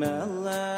mellow.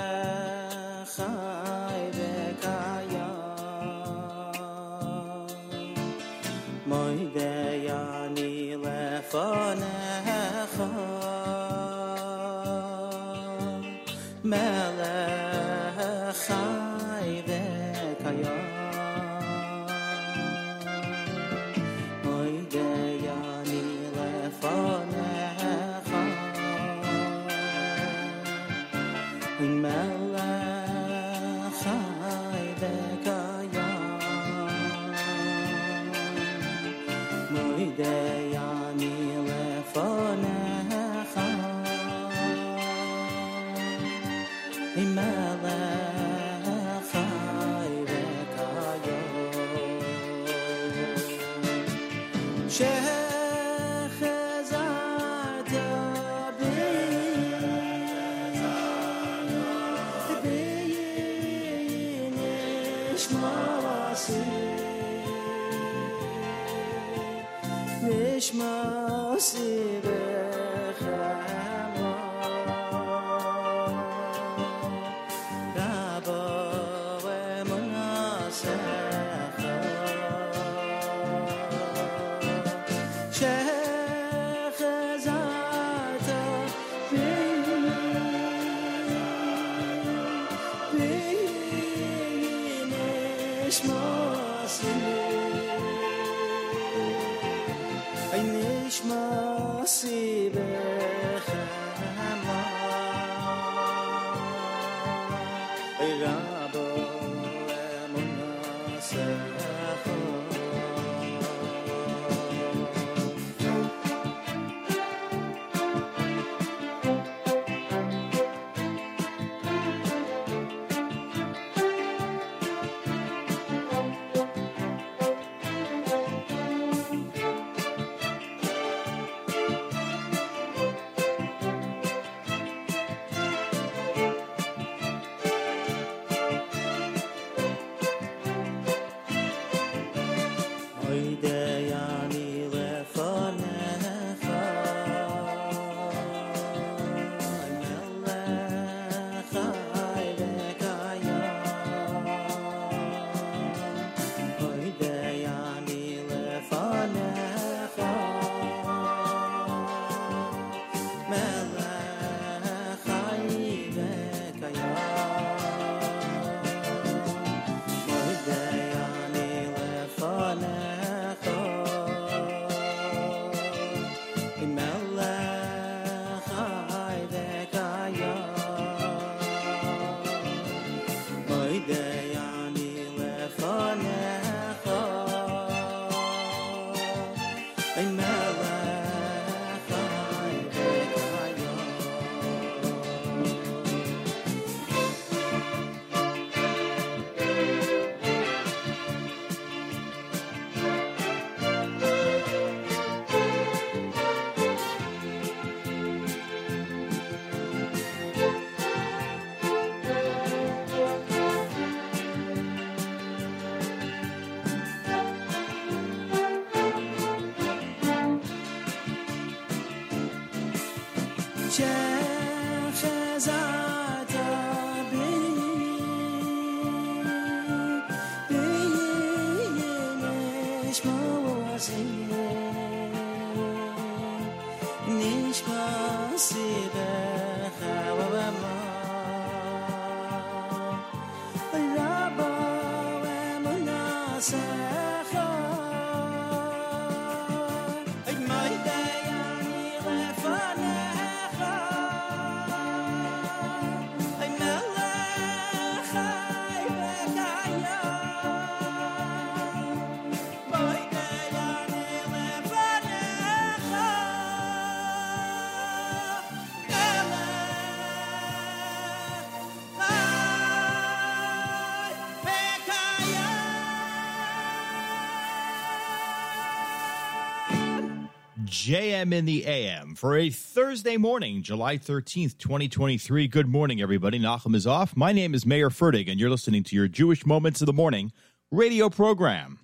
JM in the AM for a Thursday morning, July 13th, 2023. Good morning, everybody. Nachum is off. My name is Mayer Fertig, and you're listening to your Jewish Moments of the Morning radio program.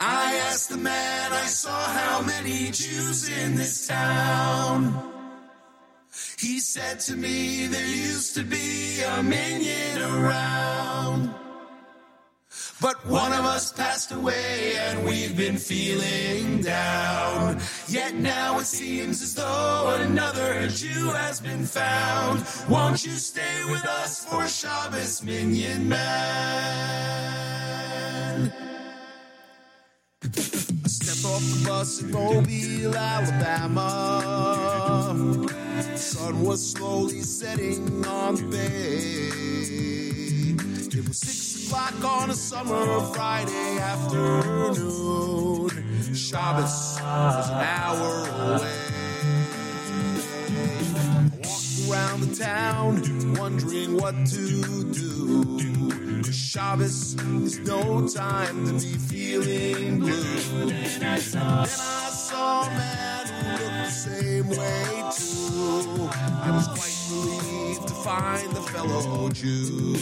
I asked the man I saw how many Jews in this town. He said to me, there used to be a minyan around. But one of us passed away and we've been feeling down. Yet now it seems as though another Jew has been found. Won't you stay with us for Shabbos, Minyan Man? I stepped off the bus in Mobile, Alabama. The sun was slowly setting on the bay. Six o'clock on a summer Friday afternoon. Shabbos was an hour away. I walked around the town, wondering what to do. Shabbos is no time to be feeling blue. Then I saw a man who looked the same way too. I was quite relieved to find the fellow Jew.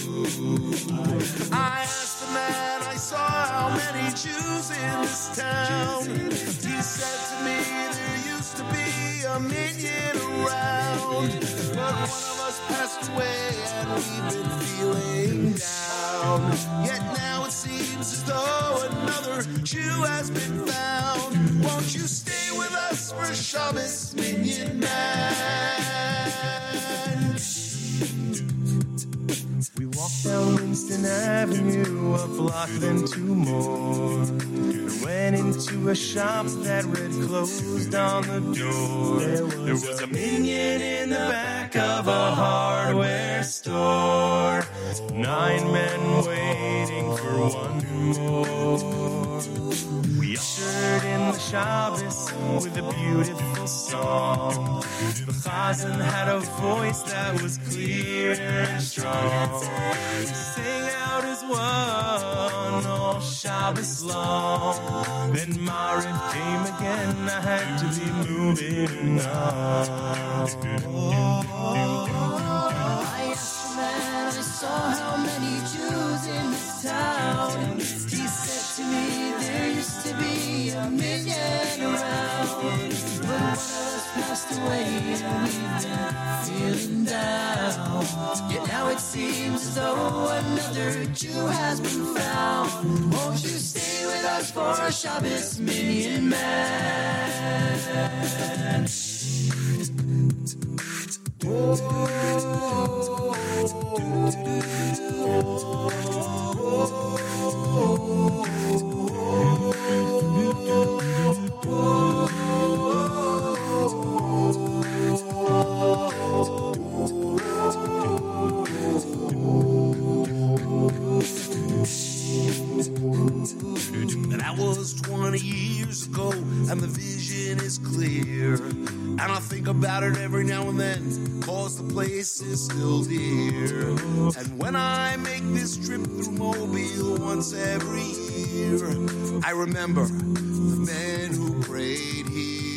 I asked the man I saw how many Jews in this town. He said to me there used to be a minyan around, but one of us passed away and we've been feeling down. Yet now it seems as though another Jew has been found. Won't you stay with us for Shabbos, Minyan Man? We walked down Winston Avenue, a block, then two more. Went into a shop that read closed on the door. There was a minyan in the back of a hardware store. Nine men waiting for one more. Ushered in the Shabbos with a beautiful song. The Chazan had a voice that was clear and strong. He sang out as one all Shabbos long. Then Maariv came again, I had to be moving on. Oh, the man I saw how many Jews in this town. He said to me a minyan around. But passed away and we've feeling down. Yet now it seems as though another Jew has been found. Won't you stay with us for a Shabbos, Minyan Man? That and the vision is clear. And I think about it every now and then, cause the place is still dear. And when I make this trip through Mobile once every year, I remember the men who prayed here.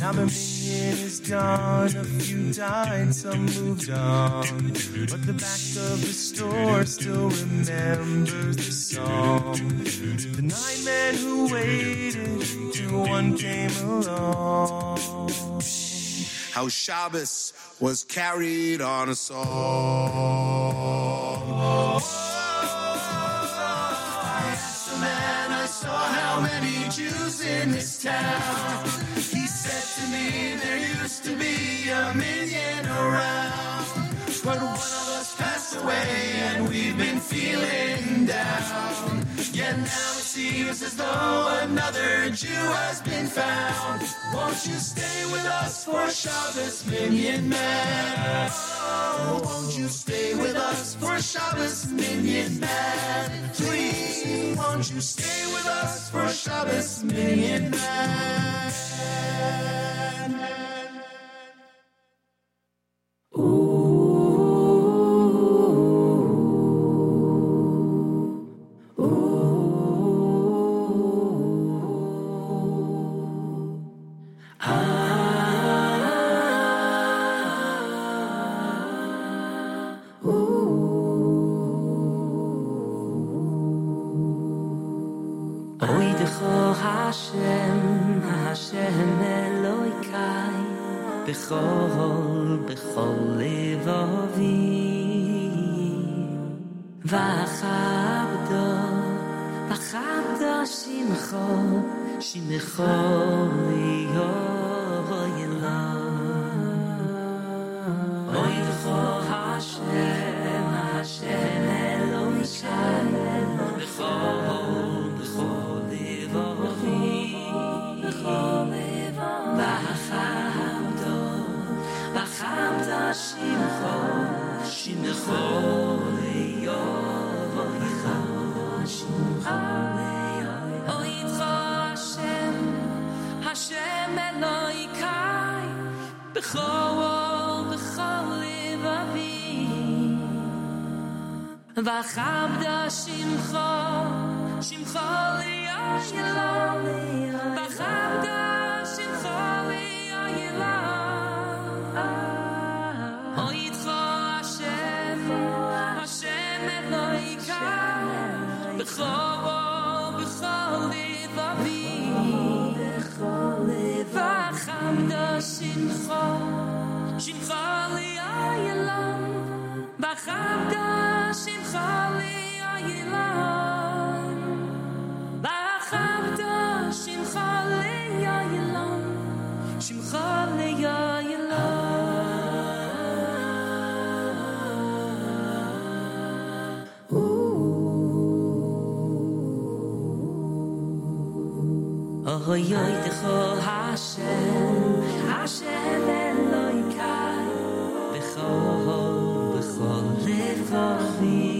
Now the minyan is gone, a few died, some moved on. But the back of the store still remembers the song. The nine men who waited till one came along. How Shabbos was carried on a song. I asked the man I saw how many Jews in this town. There used to be a minyan around. But one of us passed away and we've been feeling down. Yet now it seems as though another Jew has been found. Won't you stay with us for Shabbos, Minyan Man? Oh, won't you stay with us for Shabbos, Minyan Man? Please, won't you stay with us for Shabbos, Minyan Man? Oidecho Hashem, Hashem בכל, בכל לב אבי וחבדו, וחבדו שמחו, שמחו ליאו ילם אוי לכו השם. שמחו ליובך, שמחו ליובך. אוי איתך מחה לי יא לא או אה יא דכחש אשען לאיכאן בכא בכא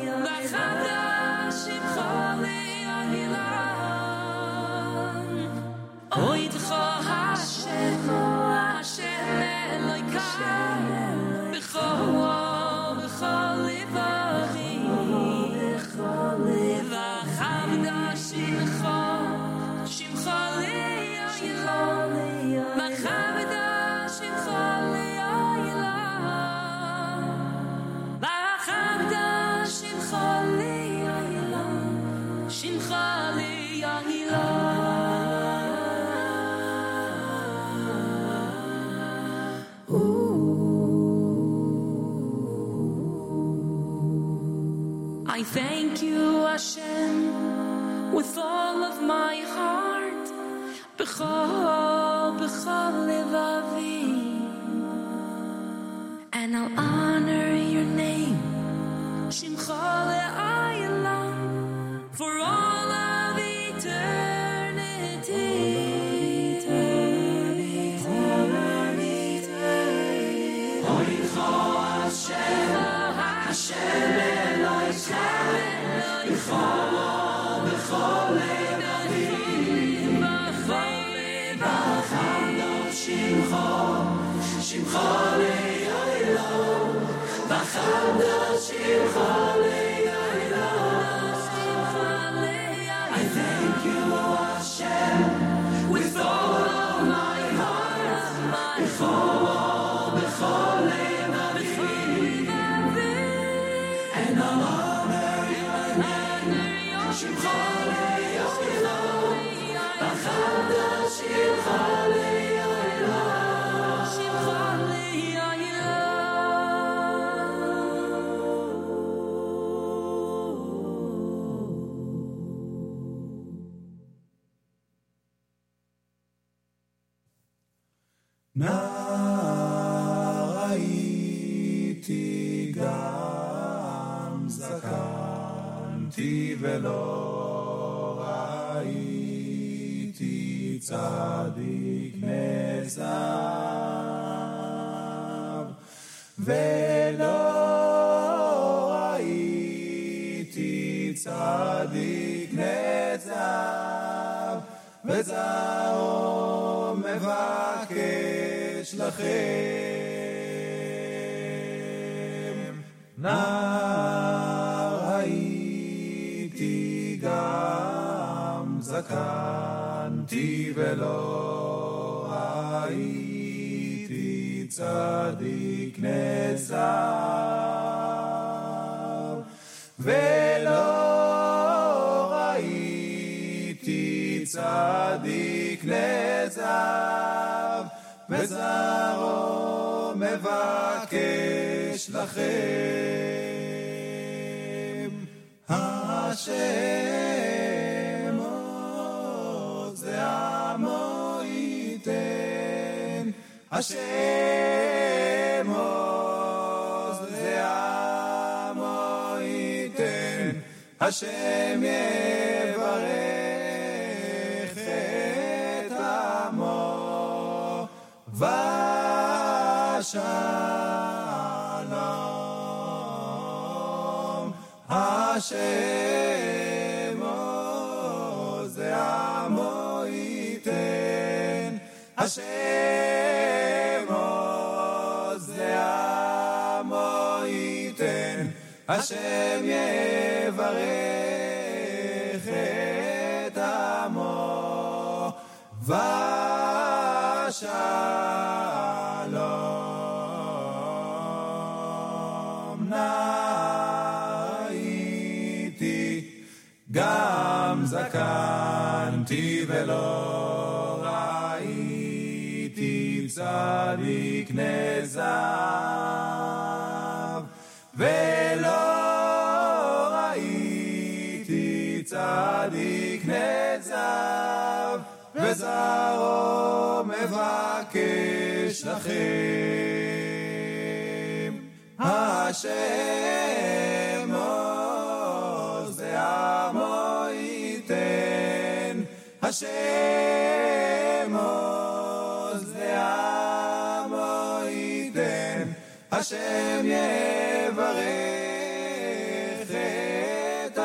Hashem, with all of my heart, and I'll honor your name, Shimcha for all I נער הייתי גם זקנתי ולא ראיתי צדיק נעזב ולא ראיתי צדיק נעזב וזרעו מבקש לכם. נער הייתי גם זקנתי ולא הייתי צדיק נעזב ולא ראיתי צדיק נעזב וזרעו מבקש לכם. השם עוד זה ייתן. השם עוד זה ייתן. השם ייתן ושלום השם עוז לעמו ייתן. השם עוז לעמו ייתן. השם יברך את עמו child. וזרעו מבקש לכם. השם עוז לעמו ייתן. השם עוז לעמו ייתן. השם יברך את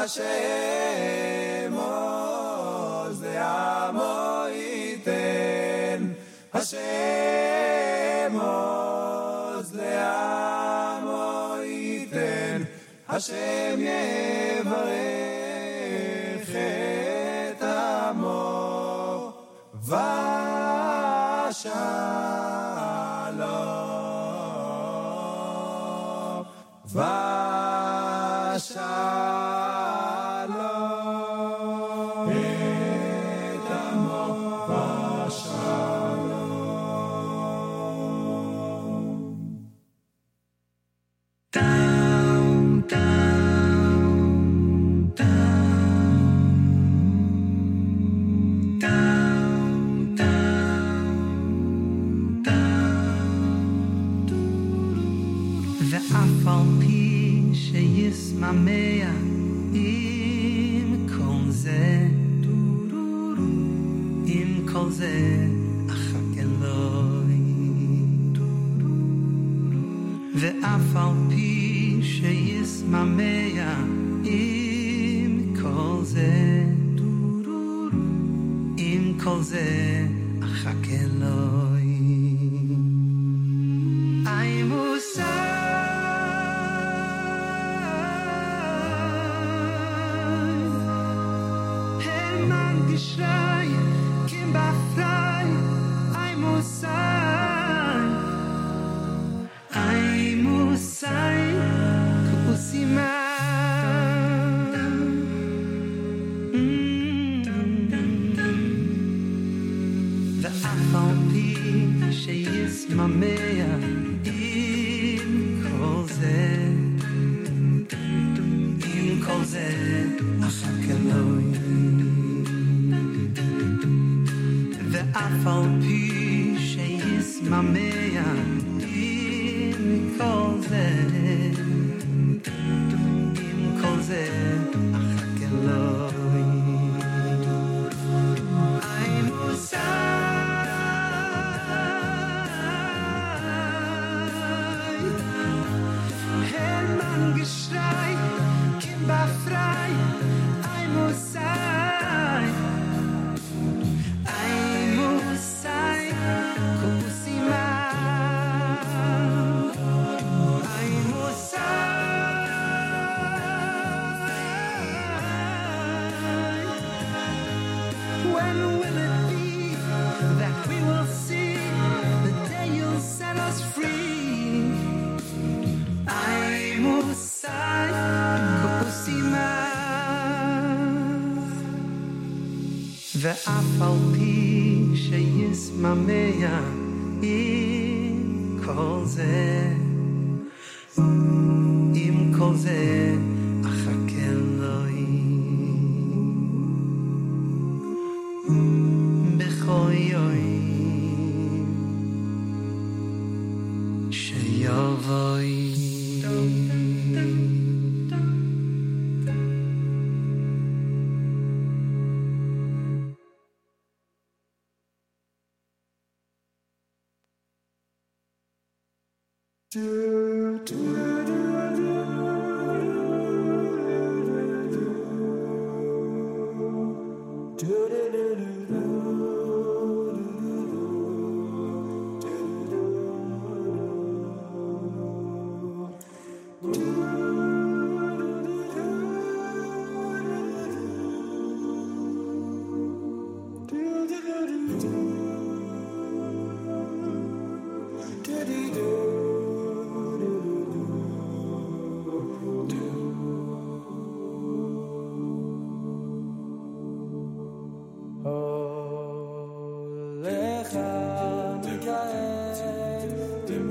Hashem Oz Le'amo Yiten Hashem Oz Le'amo Yiten Hashem Yeh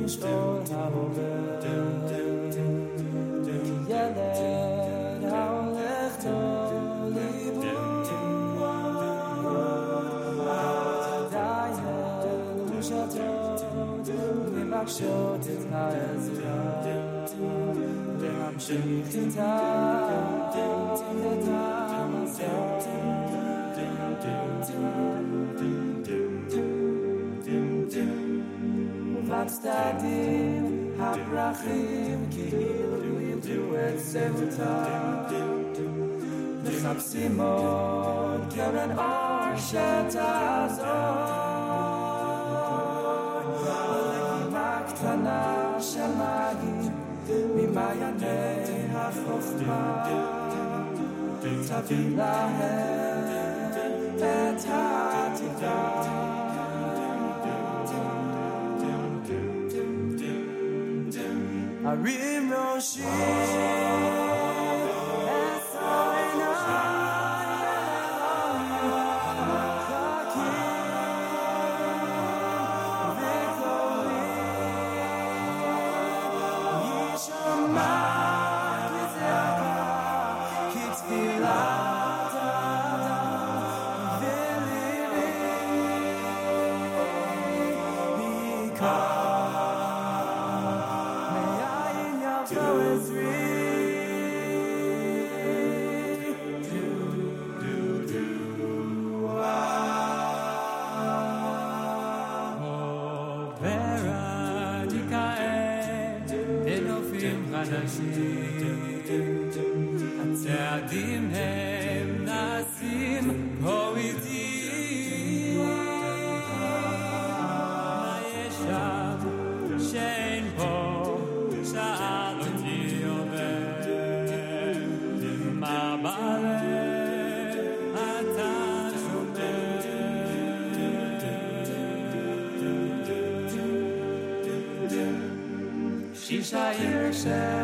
store houder. Je led hou ובצדדים הפרחים כאילו ידעו את זהותם מחפשים עוד קרן אור שתעזור ולגימה קטנה של מים ממעייני החוכמה תביא להם I really yourself.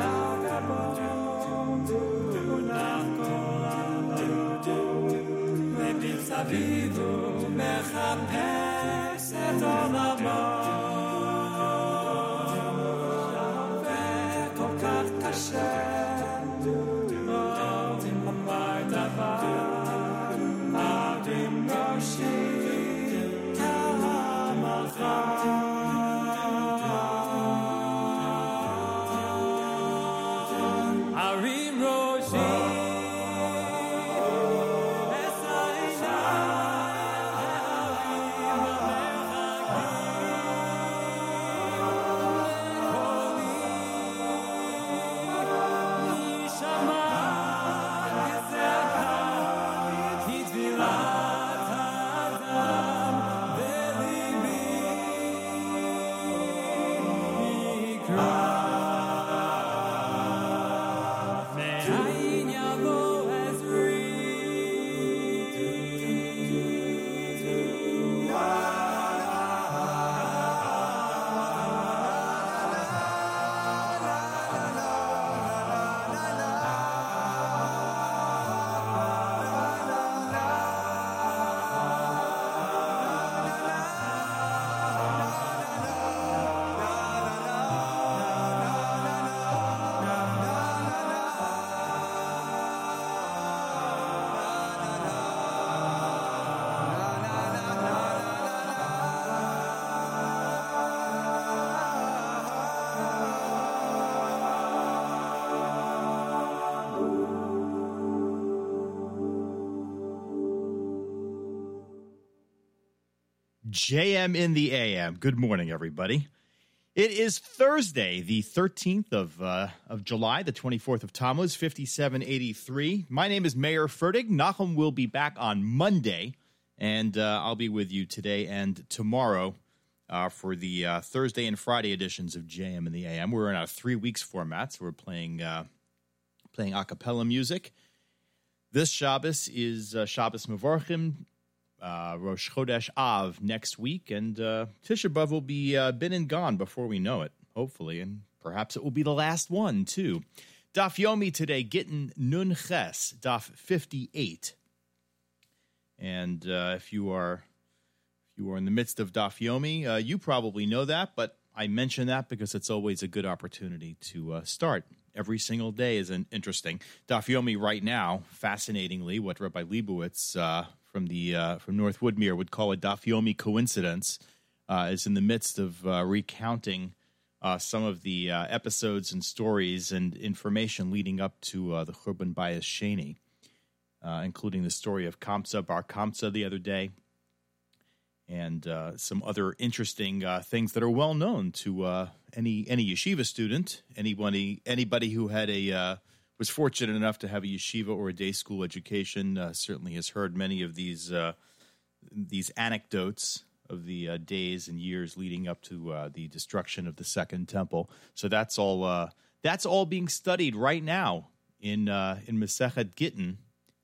JM in the AM. Good morning, everybody. It is Thursday, the 13th of, uh, of July, the 24th of Tammuz, 5783. My name is Mayer Fertig. Nachum will be back on Monday, and uh, I'll be with you today and tomorrow uh, for the uh, Thursday and Friday editions of JM in the AM. We're in a three weeks format, so we're playing, uh, playing a cappella music. This Shabbos is uh, Shabbos Mevorchim, uh, Rosh Chodesh Av next week, and uh, Tisha B'av will be uh, been and gone before we know it, hopefully, and perhaps it will be the last one too. Daf Yomi today, Gittin Nun Ches, Daf fifty eight, and uh, if you are if you are in the midst of Daf Yomi, uh, you probably know that, but I mention that because it's always a good opportunity to uh, start. Every single day is an interesting Daf Yomi right now. Fascinatingly, what Rabbi Leibowitz uh, from the uh, from North Woodmere would call a Dafyomi coincidence, uh, is in the midst of uh, recounting uh, some of the uh, episodes and stories and information leading up to uh, the Churban Bayis Sheni, uh, including the story of Kamsa Bar Kamsa the other day, and some other interesting things that are well known to any any yeshiva student, anybody anybody who had a was fortunate enough to have a yeshiva or a day school education uh, certainly has heard many of these uh, these anecdotes of the uh, days and years leading up to uh, the destruction of the second temple. So that's all uh, that's all being studied right now in uh, in Masechet Gittin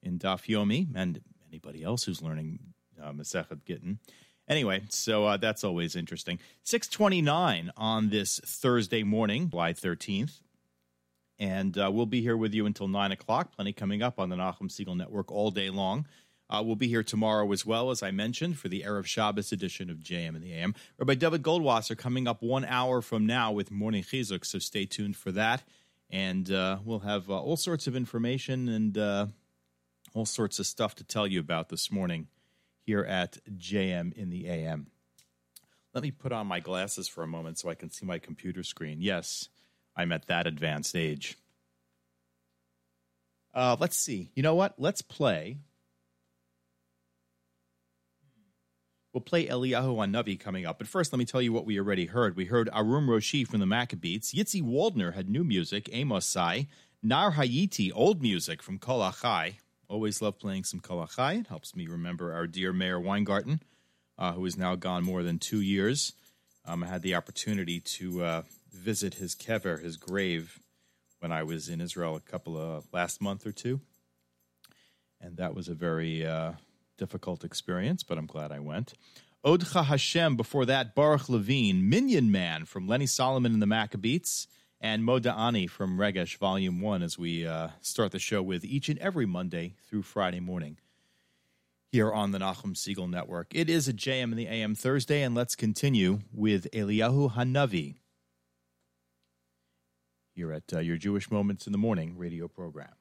in Daf Yomi and anybody else who's learning uh, Masechet Gittin. Anyway, so uh, that's always interesting. 629 on this Thursday morning, July 13th. And uh, we'll be here with you until 9 o'clock. Plenty coming up on the Nachum Segal Network all day long. Uh, we'll be here tomorrow as well, as I mentioned, for the Erev Shabbos edition of JM and the AM. Rabbi David Goldwasser coming up one hour from now with Morning Chizuk, so stay tuned for that. And uh, we'll have uh, all sorts of information and uh, all sorts of stuff to tell you about this morning here at JM in the AM. Let me put on my glasses for a moment so I can see my computer screen. Yes, I'm at that advanced age. Uh, let's see. You know what? Let's play. We'll play Eliyahu Navi coming up. But first, let me tell you what we already heard. We heard Arum Roshi from the Maccabees. Yitzi Waldner had new music, Amos Sai. Nar Hayiti, old music from Kol Achai. Always love playing some Kol Achai. It helps me remember our dear Mayor Weingarten, uh, who is now gone more than two years. Um, I had the opportunity to uh, visit his kever, his grave, when I was in Israel a couple of last month or two, and that was a very uh, difficult experience. But I'm glad I went. Odcha Hashem. Before that, Baruch Levine, Minyan Man from Lenny Solomon and the Maccabees, and Moda Ani from Regesh Volume One. As we uh, start the show with each and every Monday through Friday morning here on the Nachum Segal Network. It is a JM in the AM Thursday, and let's continue with Eliyahu Hanavi here at uh, your Jewish Moments in the Morning radio program.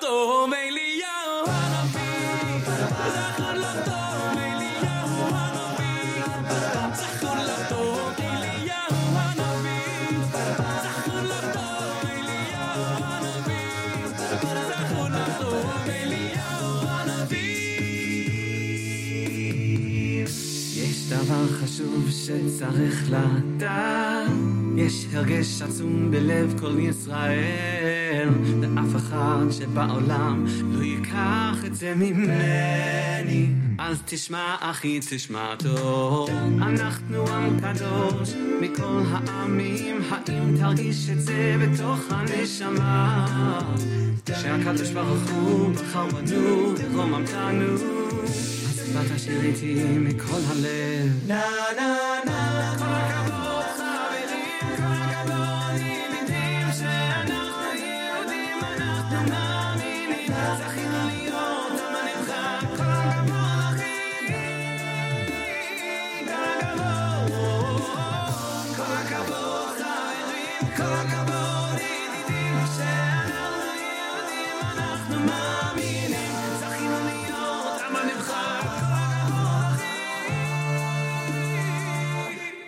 טוב, אליהו הנביא. זכור לו טוב, אליהו הנביא. זכור לו טוב, אליהו הנביא. זכור לו טוב, אליהו הנביא. זכור לו טוב, אליהו הנביא. יש דבר חשוב שצריך לדעת. יש הרגש עצום בלב כל ישראל, ואף אחד שבעולם לא ייקח את זה ממני. אז תשמע אחי, תשמע טוב, אנחנו עם קדוש מכל העמים, האם תרגיש את זה בתוך הנשמה? שהקדוש ברוך הוא בחר בנו ורוממתנו, אז באת שיר איתי מכל הלב. Na na na.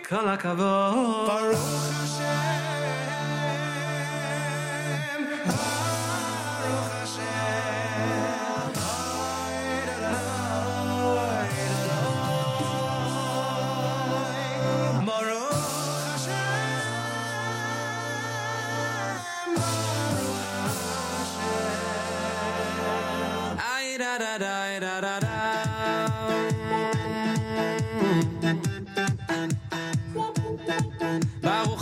כל הכבוד. ברוך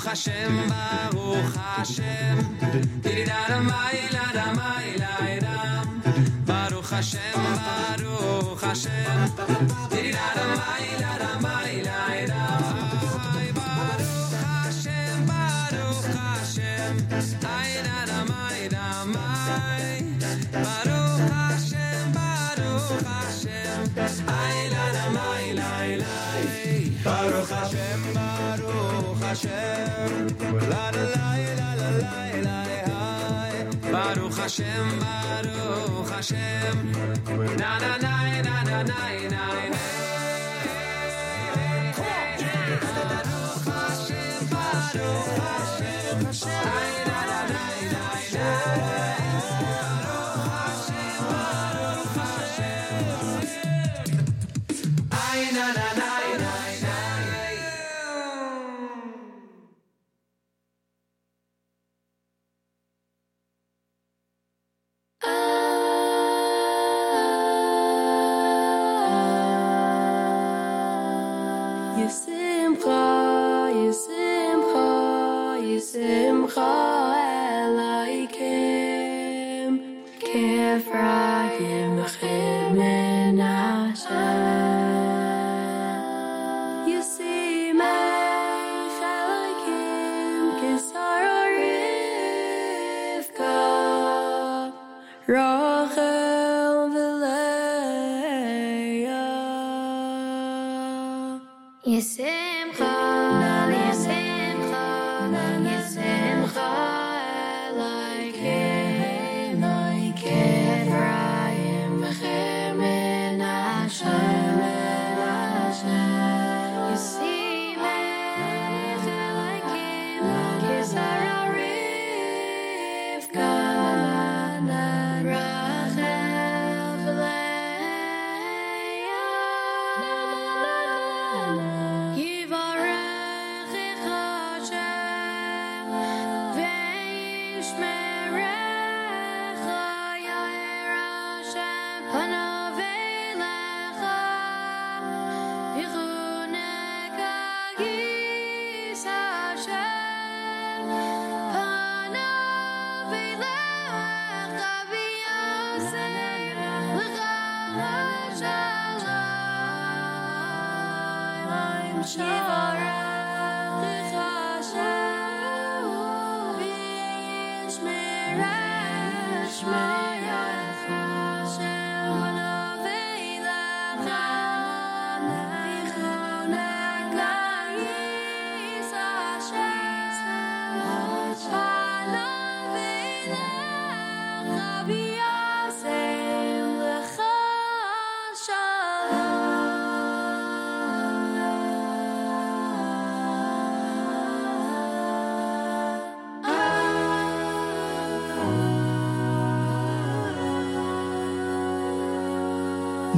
Hashem, Baruch Hashem. Baruch Hashem, Baruch Hashem. Baruch Hashem, Baruch Hashem, na na na na na na na. Baruch Hashem, Baruch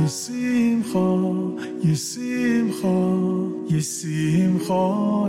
Yisimcha, Yisimcha, Yisimcha.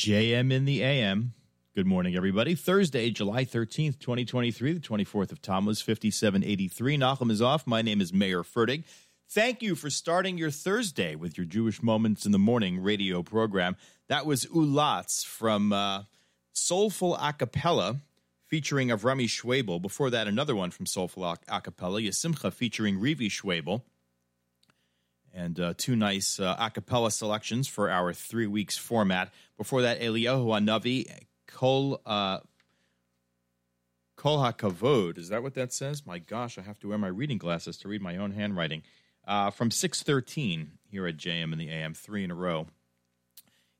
JM in the AM. Good morning, everybody. Thursday, July 13th, 2023, the 24th of Tammuz, 5783. Nachum is off. My name is Mayer Fertig. Thank you for starting your Thursday with your Jewish Moments in the Morning radio program. That was Ulatz from uh, Soulful Acapella featuring Avrami Schwabel. Before that, another one from Soulful Ac- Acapella, Yisimcha featuring Rivi Schwabel and uh, two nice uh, a cappella selections for our three weeks format. Before that, Eliyahu Hanavi, Kol uh, Kol HaKavod. Is that what that says? My gosh, I have to wear my reading glasses to read my own handwriting. Uh, from 613 here at JM in the AM, three in a row.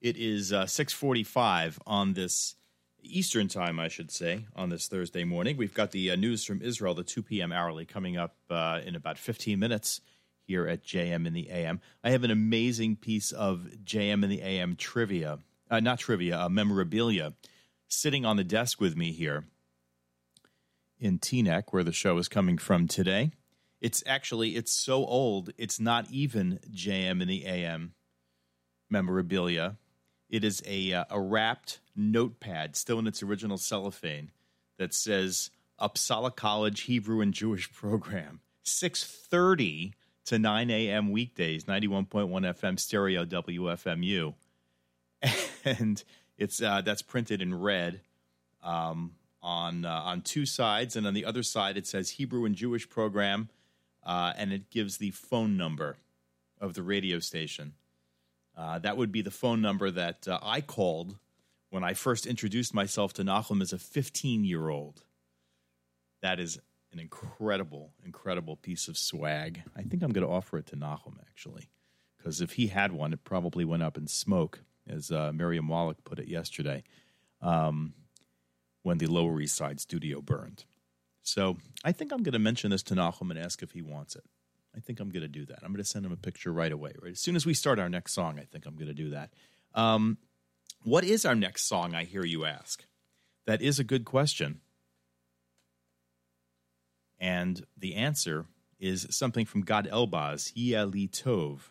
It is uh, 645 on this Eastern time, I should say, on this Thursday morning. We've got the uh, news from Israel, the 2 p.m. hourly, coming up uh, in about 15 minutes here at JM in the AM. I have an amazing piece of JM in the AM trivia, uh, not trivia, uh, memorabilia, sitting on the desk with me here in Teaneck, where the show is coming from today. It's actually it's so old, it's not even JM in the AM memorabilia. It is a uh, a wrapped notepad, still in its original cellophane, that says Upsala College Hebrew and Jewish Program, six thirty to nine a.m. weekdays, ninety one point one FM stereo WFMU, and it's uh, that's printed in red um, on uh, on two sides, and on the other side it says Hebrew and Jewish Program, uh, and it gives the phone number of the radio station. Uh, that would be the phone number that uh, I called when I first introduced myself to Nachum as a 15 year old. That is an incredible, incredible piece of swag. I think I'm going to offer it to Nachum, actually, because if he had one, it probably went up in smoke, as uh, Miriam Wallach put it yesterday, um, when the Lower East Side studio burned. So I think I'm going to mention this to Nachum and ask if he wants it. I think I'm going to do that. I'm going to send him a picture right away. Right as soon as we start our next song, I think I'm going to do that. Um, what is our next song? I hear you ask. That is a good question, and the answer is something from Gad Elbaz, Yeli Tov.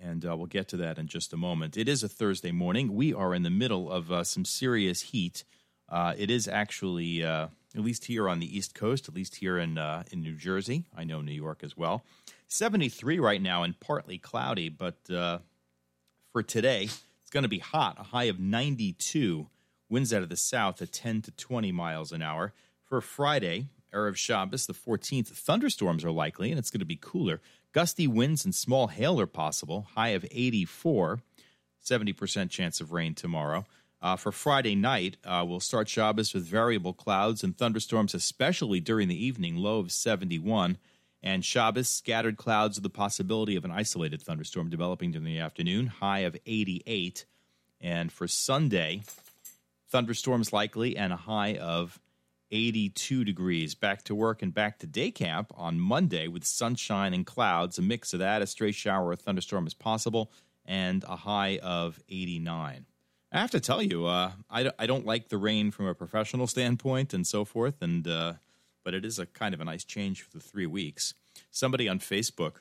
And uh, we'll get to that in just a moment. It is a Thursday morning. We are in the middle of uh, some serious heat. Uh, it is actually, uh, at least here on the East Coast, at least here in uh, in New Jersey. I know New York as well. 73 right now and partly cloudy, but uh, for today, it's going to be hot. A high of 92. Winds out of the south at 10 to 20 miles an hour. For Friday, Erev Shabbos, the 14th, thunderstorms are likely, and it's going to be cooler. Gusty winds and small hail are possible. High of 84. 70% chance of rain tomorrow. Uh, for Friday night, uh, we'll start Shabbos with variable clouds and thunderstorms, especially during the evening, low of 71. And Shabbos, scattered clouds with the possibility of an isolated thunderstorm developing during the afternoon, high of 88. And for Sunday, thunderstorms likely and a high of 82 degrees. Back to work and back to day camp on Monday with sunshine and clouds. A mix of that, a stray shower or thunderstorm is possible, and a high of 89. I have to tell you, uh, I, I don't like the rain from a professional standpoint and so forth, and uh, but it is a kind of a nice change for the three weeks. Somebody on Facebook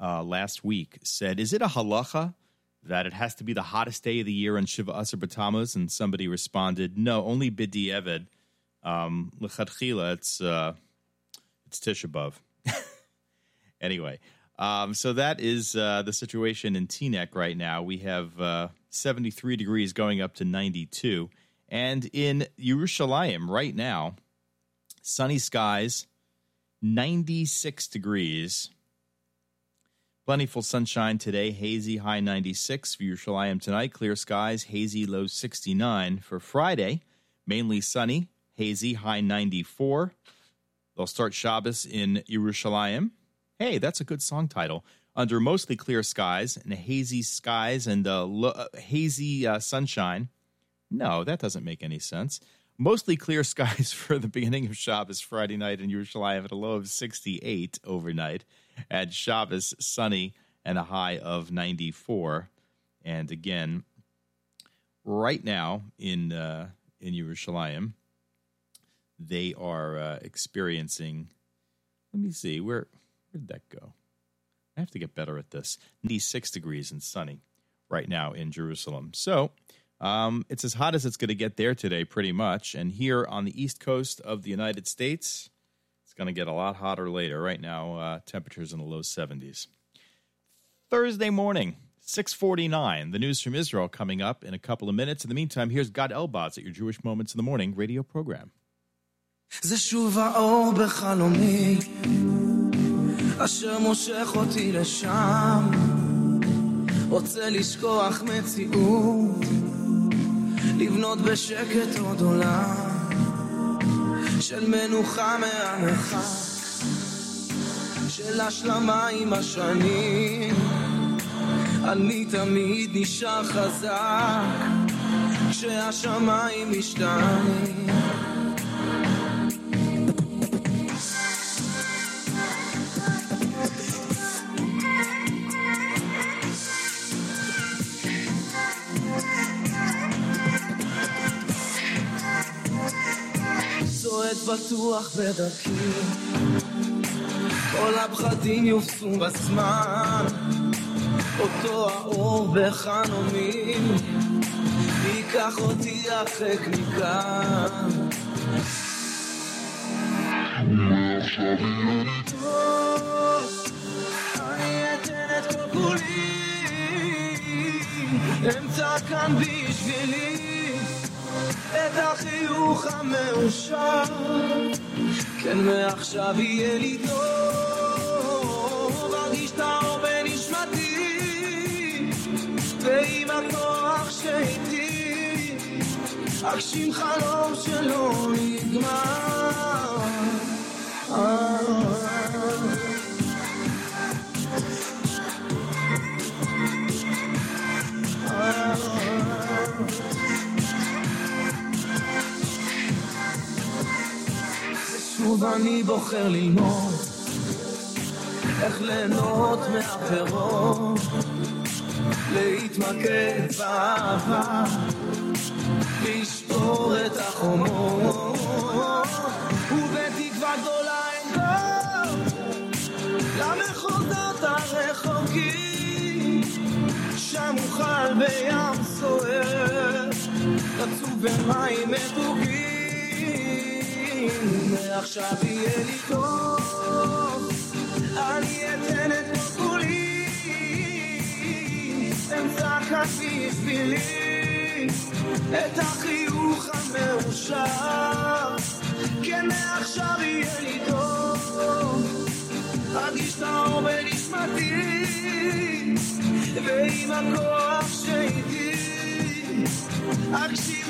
uh, last week said, "Is it a halacha that it has to be the hottest day of the year on Shiva Asar B'Tammuz?" And somebody responded, "No, only B'dieved. Um, L'chadchila, it's uh, it's Tisha B'av." anyway, um, so that is uh, the situation in Teaneck right now. We have uh, 73 degrees going up to 92, and in Yerushalayim right now, sunny skies, 96 degrees. Plentiful sunshine today, hazy high 96 for Yerushalayim tonight. Clear skies, hazy low 69 for Friday. Mainly sunny, hazy high 94. They'll start Shabbos in Yerushalayim. Hey, that's a good song title. Under mostly clear skies and hazy skies and uh, lo- uh, hazy uh, sunshine. No, that doesn't make any sense. Mostly clear skies for the beginning of Shabbos Friday night in Yerushalayim at a low of 68 overnight. At Shabbos, sunny and a high of 94. And again, right now in uh, in Yerushalayim, they are uh, experiencing. Let me see where where did that go? I have to get better at this. 96 degrees and sunny right now in Jerusalem. So um, it's as hot as it's going to get there today, pretty much. And here on the east coast of the United States, it's going to get a lot hotter later. Right now, uh, temperatures in the low 70s. Thursday morning, 649. The news from Israel coming up in a couple of minutes. In the meantime, here's Gad Elbaz at your Jewish Moments in the Morning radio program. זה שוב האור בחלומי, אשר מושך אותי לשם. רוצה לשכוח מציאות, לבנות בשקט עוד עולם, של מנוחה מהמרחק, של השלמה עם השנים. אני תמיד נשאר חזק, כשהשמיים משתנים. צועד בטוח בדרכי, כל הפחדים יופסו בזמן, אותו האור בחלומי, ייקח אותי הרחק מכאן. אני אתן את כל כולי, אמצא כאן בשבילי את החיוך המאושר, כן מעכשיו יהיה לי טוב, ארגיש את האור בנשמתי, ועם הכוח שאיתי, אגשים חלום שלא נגמר. שוב אני בוחר ללמוד איך ליהנות מהפירות, להתמקד באהבה, לשבור את החומות, ובתקווה גדולה אנגור למחוזות הרחוקים, שם אוכל בים סוער, רצוף במים מתוקים. מעכשיו יהיה לי טוב, אני אתן את כולי, אמצא כאן בשבילי את החיוך המאושר, כן מעכשיו יהיה לי טוב, ארגיש את האור בנשמתי, ועם הכוח שאיתי, אגשים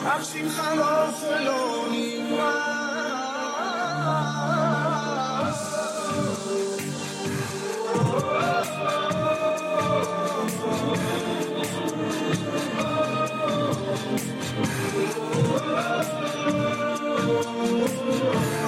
שאיתי, אגשים חלום שלא נגמר. אבא,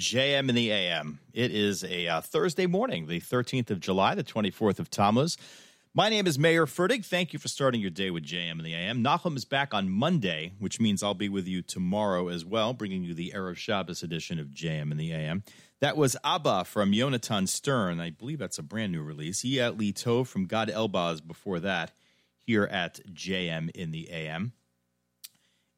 JM in the AM. It is a uh, Thursday morning, the 13th of July, the 24th of Tammuz. My name is Mayer Fertig. Thank you for starting your day with JM in the AM. Nachum is back on Monday, which means I'll be with you tomorrow as well, bringing you the Erev Shabbos edition of JM in the AM. That was Abba from Yonatan Stern. I believe that's a brand new release. Yeli Tov from Gad Elbaz before that, here at JM in the AM.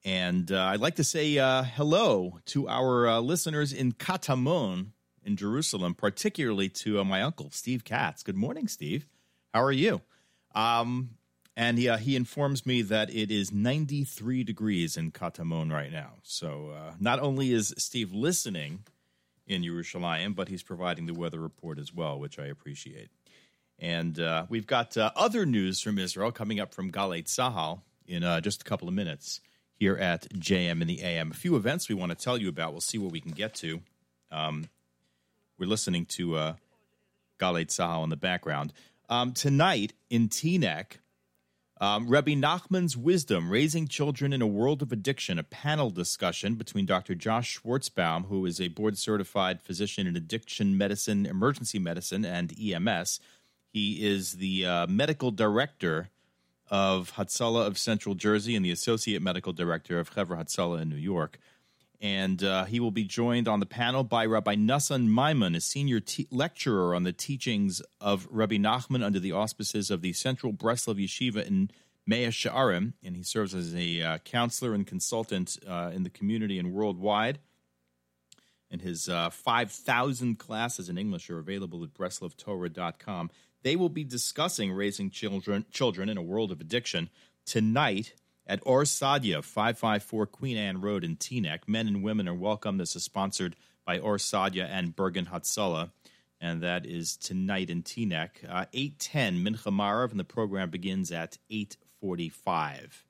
And uh, I'd like to say uh, hello to our uh, listeners in Katamon in Jerusalem, particularly to uh, my uncle, Steve Katz. Good morning, Steve. How are you? Um, and he, uh, he informs me that it is 93 degrees in Katamon right now. So uh, not only is Steve listening in Yerushalayim, but he's providing the weather report as well, which I appreciate. And we've got other news from Israel coming up from Galei Tzahal in just a couple of minutes here at JM in the AM. A few events we want to tell you about. We'll see what we can get to. Um, we're listening to uh, Tzahal in the background. Um, tonight in Teaneck, um, Rebbe Nachman's Wisdom, Raising Children in a World of Addiction, a panel discussion between Dr. Josh Schwartzbaum, who is a board certified physician in addiction medicine, emergency medicine, and EMS. He is the uh, medical director of Hatzalah of Central Jersey and the associate medical director of Chevra Hatzalah in New York. And uh, he will be joined on the panel by Rabbi Nassan Maimon, a senior lecturer on the teachings of Rabbi Nachman under the auspices of the Central Breslov Yeshiva in Mea Sha'arim. And he serves as a uh, counselor and consultant uh, in the community and worldwide. And his uh, 5,000 classes in English are available at breslovtorah.com. They will be discussing raising children, children in a world of addiction tonight at Ohr Saadya, 554 Queen Anne Road in Teaneck. Men and women are welcome. This is sponsored by Ohr Saadya and Bergen Hatzalah, and that is tonight in Teaneck. Uh, 810 Mincha Maariv, and the program begins at 845.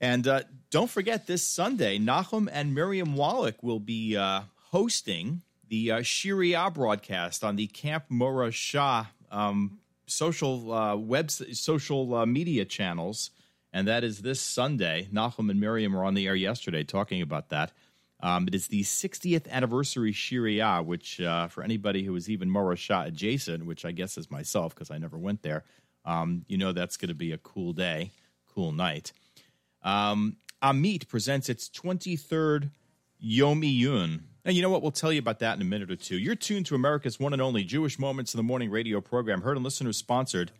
And uh, don't forget, this Sunday, Nachum and Miriam Wallach will be uh, hosting the uh, broadcast on the Camp Morasha um, social uh, web social uh, media channels, and that is this Sunday. Nachum and Miriam were on the air yesterday talking about that. Um, it is the 60th anniversary Shiria, which uh, for anybody who is even Morasha adjacent, which I guess is myself because I never went there, um, you know that's going to be a cool day, cool night. Um, Amit presents its 23rd Yom Iyun. And you know what? We'll tell you about that in a minute or two. You're tuned to America's one and only Jewish Moments in the Morning radio program, heard and listeners sponsored.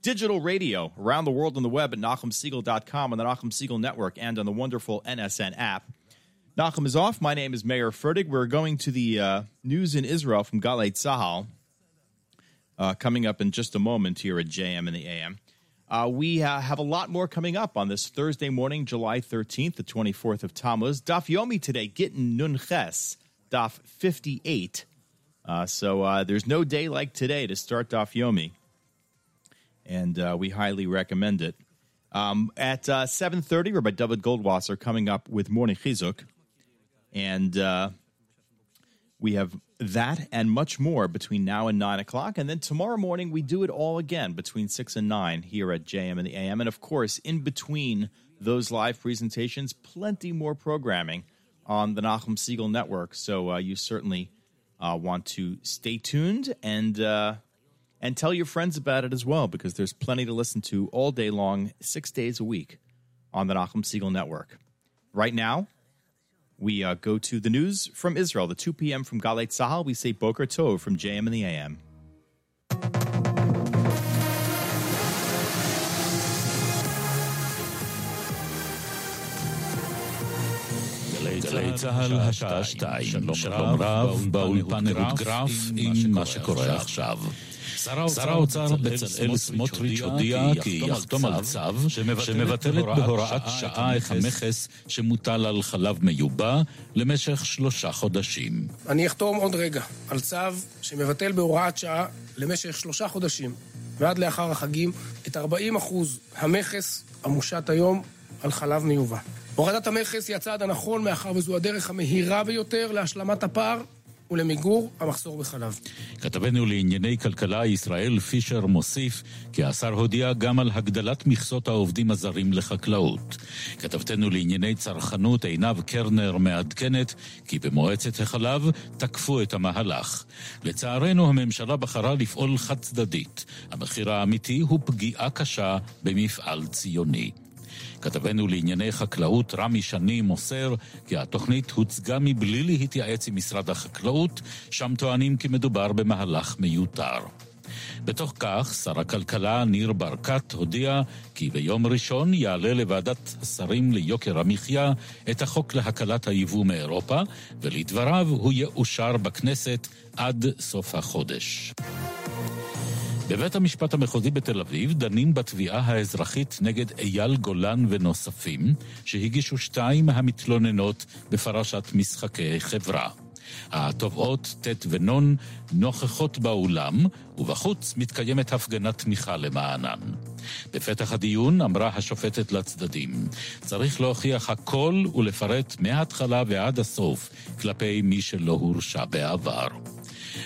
Digital radio around the world on the web at NachumSegal.com on the Nachum Segal Network and on the wonderful NSN app. Nachum is off. My name is Mayer Fertig. We're going to the uh, news in Israel from Galei Tzahal uh, coming up in just a moment here at JM in the AM. Uh, we uh, have a lot more coming up on this Thursday morning, July 13th, the 24th of Tammuz. Daf Yomi today, Gittin Nun Ches, Daf 58. Uh, so uh, there's no day like today to start Daf Yomi, and uh, we highly recommend it. Um, at uh, 7.30, Rabbi David Goldwasser coming up with Morning Chizuk, and we have that and much more between now and 9 o'clock. And then tomorrow morning, we do it all again between 6 and 9 here at JM and the AM. And of course, in between those live presentations, plenty more programming on the Nachum Segal Network. So uh, you certainly uh, want to stay tuned and. Uh, and tell your friends about it as well, because there's plenty to listen to all day long, six days a week on the Nachum Segal Network. Right now, we uh, go to the news from Israel, the 2 p.m. from Galei Tzahal. We say Boker Tov from JM and the AM. גלי צה"ל, השעה שתיים, שלום רב, באולפן אהוד גרף עם מה שקורה עכשיו. שר האוצר בצלאל סמוטריץ' הודיע כי יחתום על צו שמבטלת בהוראת שעה את המכס שמוטל על חלב מיובא למשך שלושה חודשים. אני אחתום עוד רגע על צו שמבטל בהוראת שעה למשך שלושה חודשים ועד לאחר החגים את 40% המכס המושת היום על חלב מיובא. הורדת המכס היא הצעד הנכון מאחר וזו הדרך המהירה ביותר להשלמת הפער ולמיגור המחסור בחלב. כתבנו לענייני כלכלה ישראל פישר מוסיף כי השר הודיע גם על הגדלת מכסות העובדים הזרים לחקלאות. כתבתנו לענייני צרכנות עינב קרנר מעדכנת כי במועצת החלב תקפו את המהלך. לצערנו הממשלה בחרה לפעול חד צדדית. המחיר האמיתי הוא פגיעה קשה במפעל ציוני. כתבנו לענייני חקלאות רמי שני מוסר כי התוכנית הוצגה מבלי להתייעץ עם משרד החקלאות, שם טוענים כי מדובר במהלך מיותר. בתוך כך, שר הכלכלה ניר ברקת הודיע כי ביום ראשון יעלה לוועדת השרים ליוקר המחיה את החוק להקלת היבוא מאירופה, ולדבריו הוא יאושר בכנסת עד סוף החודש. בבית המשפט המחוזי בתל אביב דנים בתביעה האזרחית נגד אייל גולן ונוספים, שהגישו שתיים מהמתלוננות בפרשת משחקי חברה. התובעות ט' ונון נוכחות באולם, ובחוץ מתקיימת הפגנת תמיכה למענן. בפתח הדיון אמרה השופטת לצדדים, צריך להוכיח הכל ולפרט מההתחלה ועד הסוף כלפי מי שלא הורשע בעבר.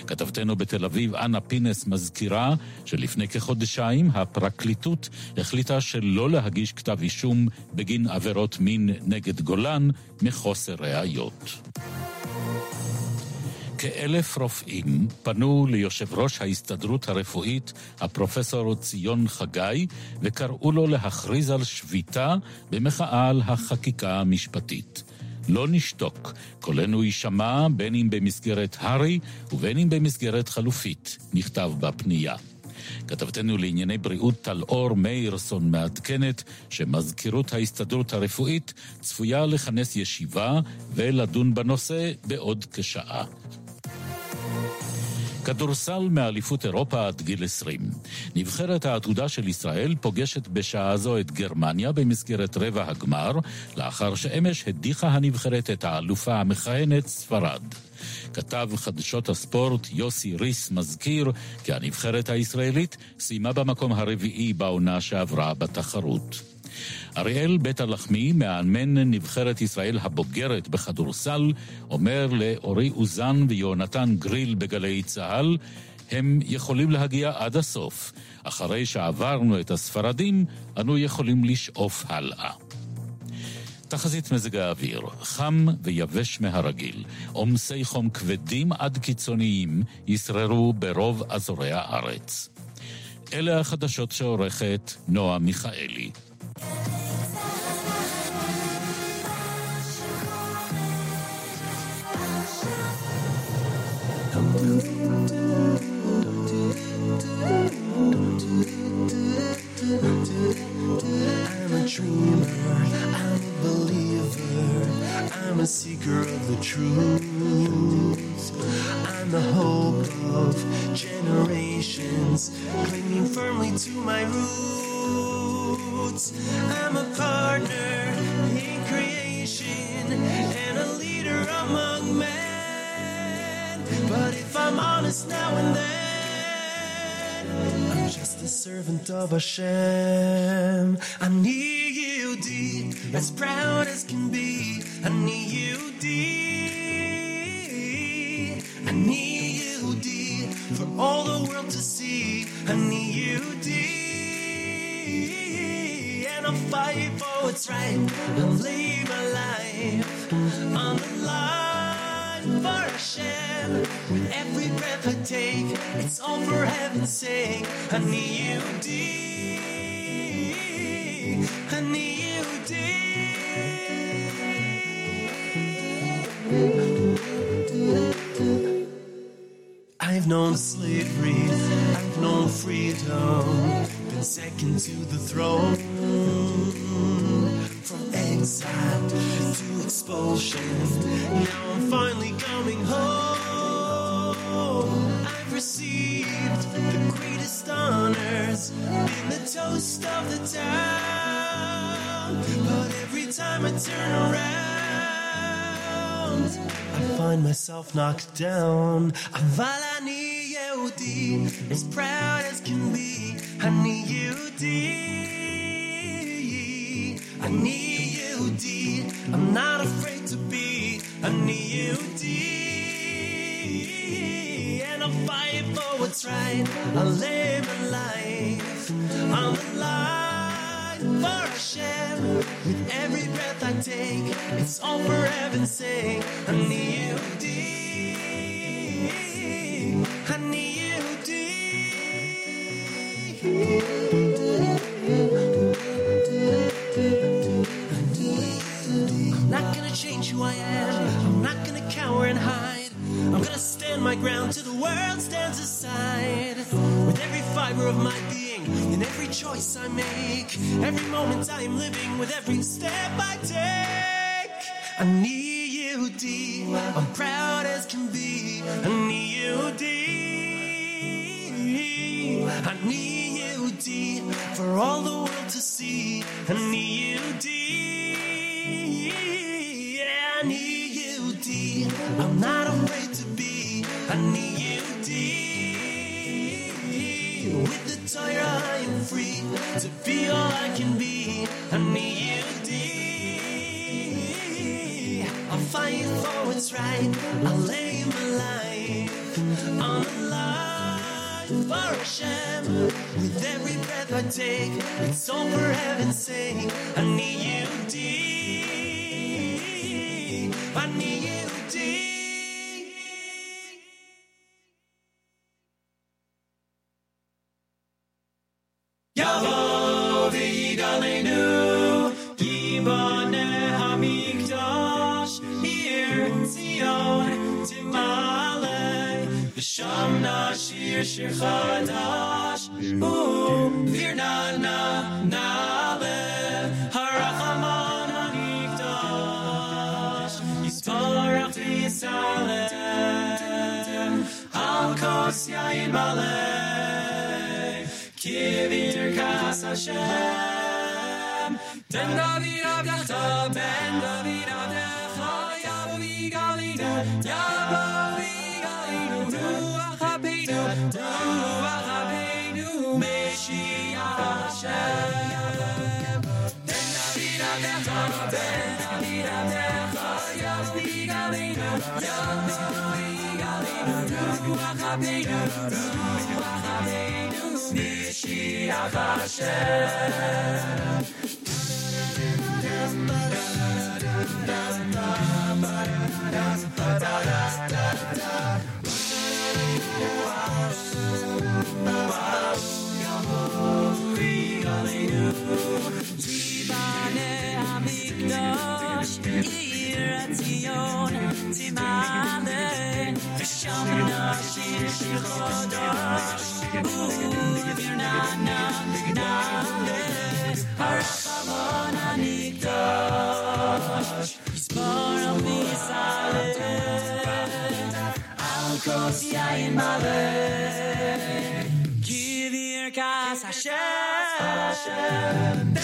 כתבתנו בתל אביב, אנה פינס, מזכירה שלפני כחודשיים הפרקליטות החליטה שלא להגיש כתב אישום בגין עבירות מין נגד גולן מחוסר ראיות. כאלף רופאים פנו ליושב ראש ההסתדרות הרפואית, הפרופסור ציון חגי, וקראו לו להכריז על שביתה במחאה על החקיקה המשפטית. לא נשתוק, קולנו יישמע בין אם במסגרת הר"י ובין אם במסגרת חלופית, נכתב בפנייה. כתבתנו לענייני בריאות טל אור מאירסון מעדכנת שמזכירות ההסתדרות הרפואית צפויה לכנס ישיבה ולדון בנושא בעוד כשעה. כדורסל מאליפות אירופה עד גיל 20. נבחרת העתודה של ישראל פוגשת בשעה זו את גרמניה במסגרת רבע הגמר, לאחר שאמש הדיחה הנבחרת את האלופה המכהנת ספרד. כתב חדשות הספורט יוסי ריס מזכיר כי הנבחרת הישראלית סיימה במקום הרביעי בעונה שעברה בתחרות. אריאל בית הלחמי, מאמן נבחרת ישראל הבוגרת בכדורסל, אומר לאורי אוזן ויונתן גריל בגלי צה"ל, הם יכולים להגיע עד הסוף. אחרי שעברנו את הספרדים, אנו יכולים לשאוף הלאה. תחזית מזג האוויר, חם ויבש מהרגיל. עומסי חום כבדים עד קיצוניים ישררו ברוב אזורי הארץ. אלה החדשות שעורכת נועה מיכאלי. I'm a dreamer, I'm a believer, I'm a seeker of the truth. I'm the hope of generations, clinging firmly to my roots. I'm a partner in creation and a leader among men. But if I'm honest now and then, I'm just a servant of Hashem. I need you deep, as proud as can be. I need you deep. I need you deep for all the world to see. I need you deep, and I'll fight for what's right. I'll lay my life on the line for Hashem. With every breath I take, it's all for heaven's sake. I need you deep. I need you deep. I've known slavery, I've known freedom, second to the throne. From exile to expulsion, now I'm finally coming home. I've received the greatest honors, been the toast of the town. But every time I turn around, I find myself knocked down. Avalani Yehudi, as proud as can be. I need you deep. I need you deep. I'm not afraid to be. I need you deep. And I'll fight for what's right. I'll lay my life line for. With every breath I take, it's all for heaven's sake. I need you deep. I need. I'm I'm not gonna change who I am. I'm not gonna cower and hide. I'm gonna stand my ground till the world stands aside. With every fiber of my being, in every choice I make, every moment I am living, with every step I take, I need you deep. I'm proud as can be. I need you deep. I need. D for all the world to see. I need you, D. Yeah, I need you, D. I'm not afraid to be. I need you, D. With the tire, I am free to be all I can be. I need you, D. I'll fight for what's right. I'll lay my life on the line for Hashem. With every breath I take, it's all for heaven's sake. I need you deep. I need Shir Chadash, u Vir na na na Harachaman Hanifdash, Yisparach Tzisalem, Al Kos Yain Malay, Kivir Kas Hashem, Den David Avdach Tabeh. Hashem Hashem میان محله شام ناشیش Hashem, Hashem, Hashem,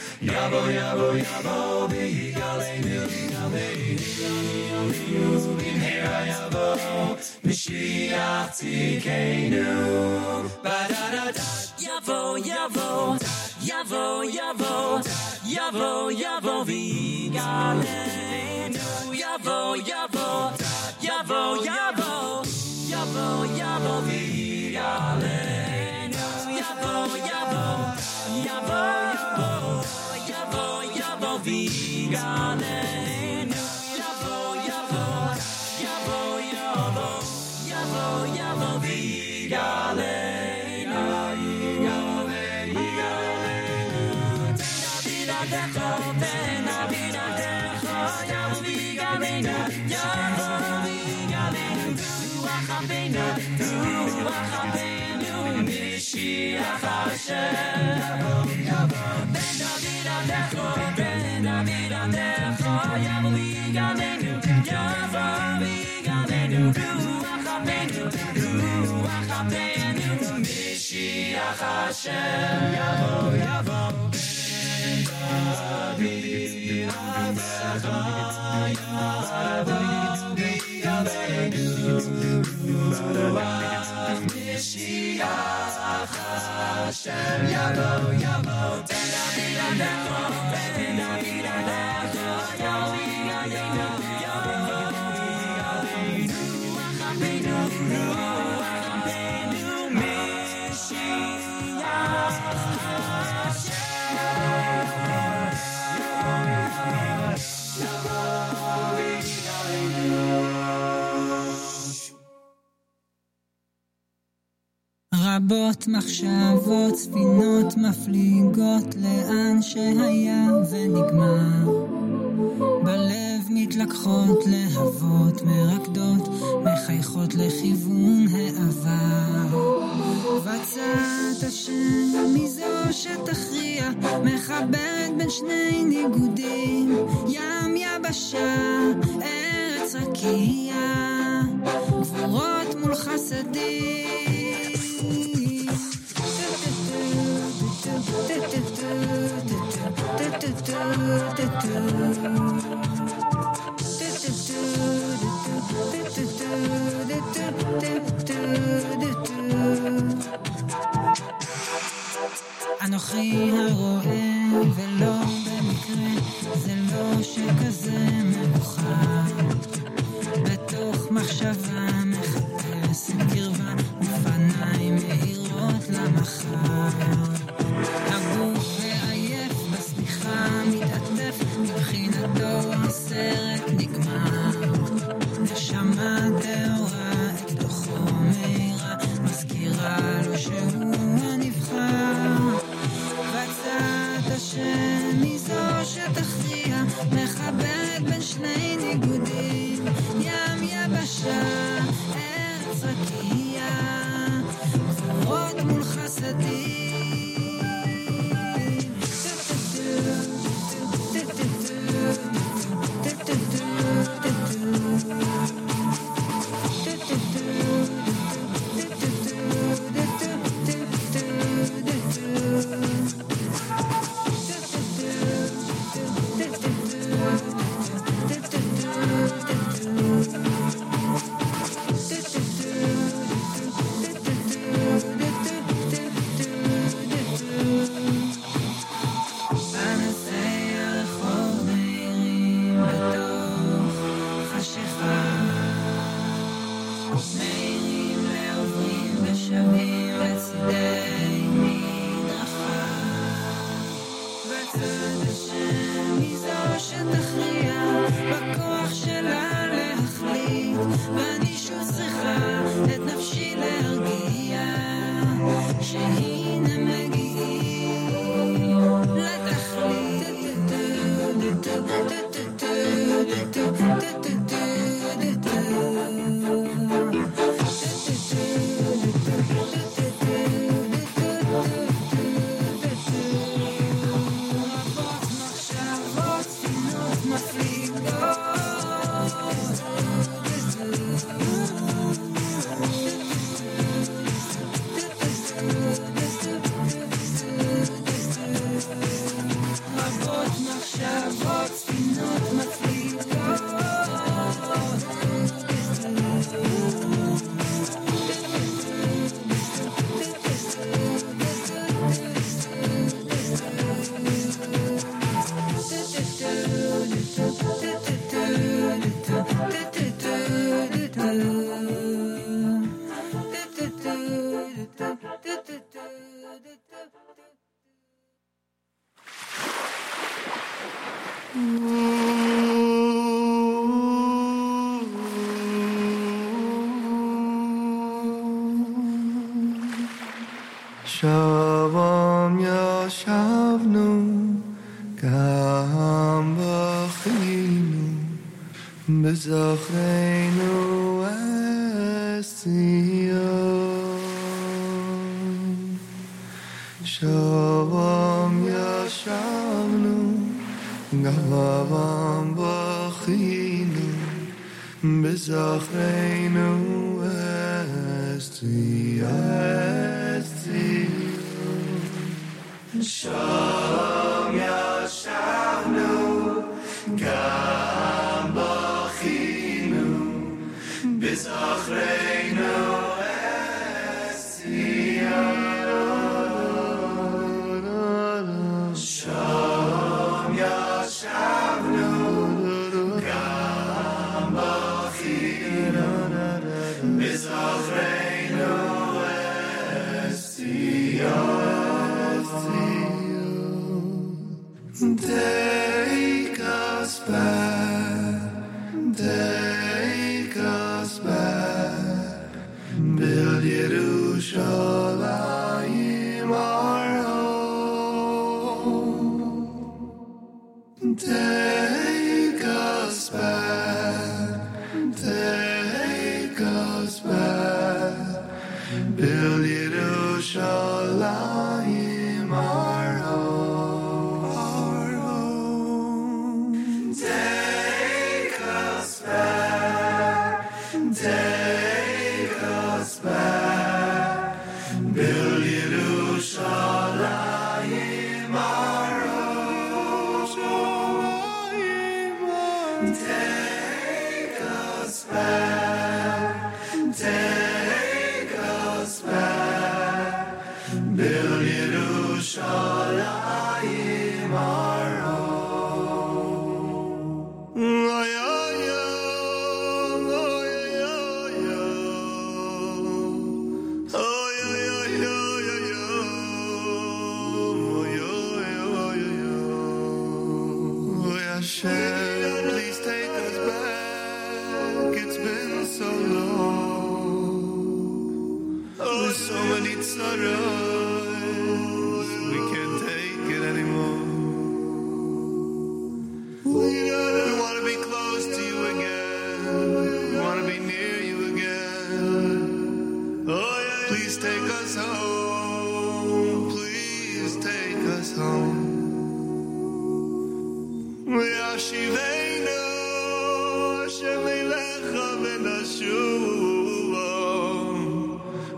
David Adecho Yavo Vigalenu Yavo Yavo yavo yavo v'yigalenu Yameinu Bimhira yavo Meshiach tzidkenu Ba-da-da-da Yavo yavo Yavo yavo Yavo yavo v'yigalenu Yavo yavo Yavo yavo Yavo yavo Yavo yavo Yavo yavo Yavo Ruach HaBeinu Meshiach Hashem Meshiach Hashem Yavo Yavo Ben David Adecho Yavo Ruach Meshiach Hashem Yavo Yavo Ben רבות מחשבות, ספינות מפליגות לאן שהיה ונגמר. בלב מתלקחות להבות, מרקדות, מחייכות לכיוון העבר. בצד השם מזו שתכריע, מחברת בין שני ניגודים, ים יבשה, ארץ רקיע, גבורות מול חסדים. אנוכי הרואה ולא במקרה זה לא שכזה מבוכה בתוך מחשבה מחכה קרבה ופניים מאירות למחר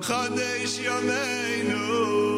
Chadesh Yameinu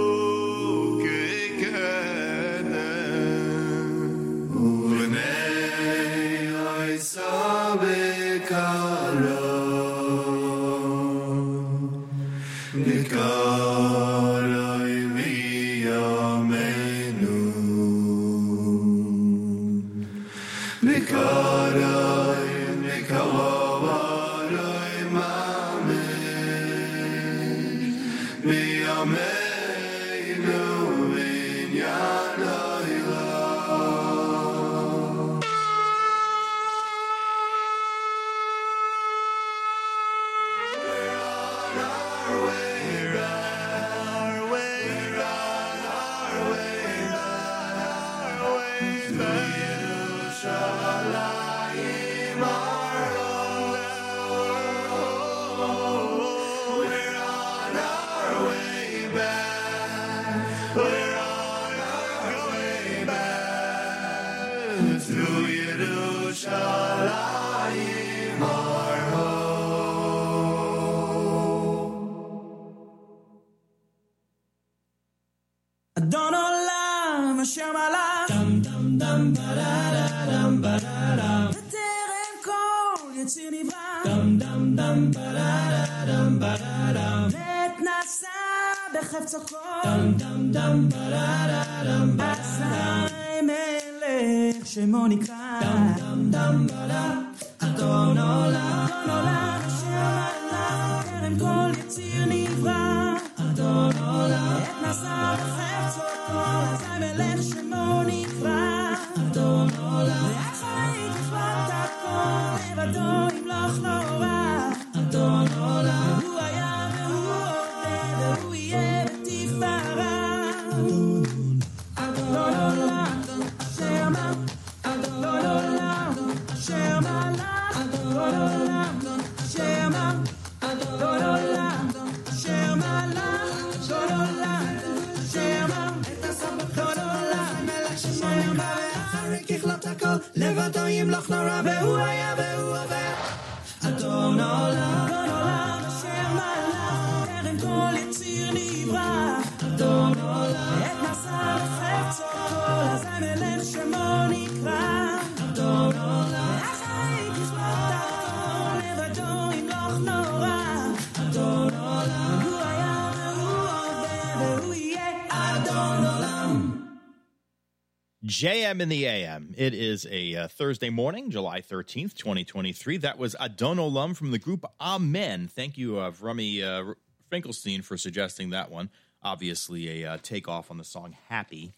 JM in the AM. It is a uh, Thursday morning, July 13th, 2023. That was Adon Olam from the group Amen. Thank you, uh, Rummy uh, Finkelstein, for suggesting that one. Obviously, a uh, takeoff on the song Happy.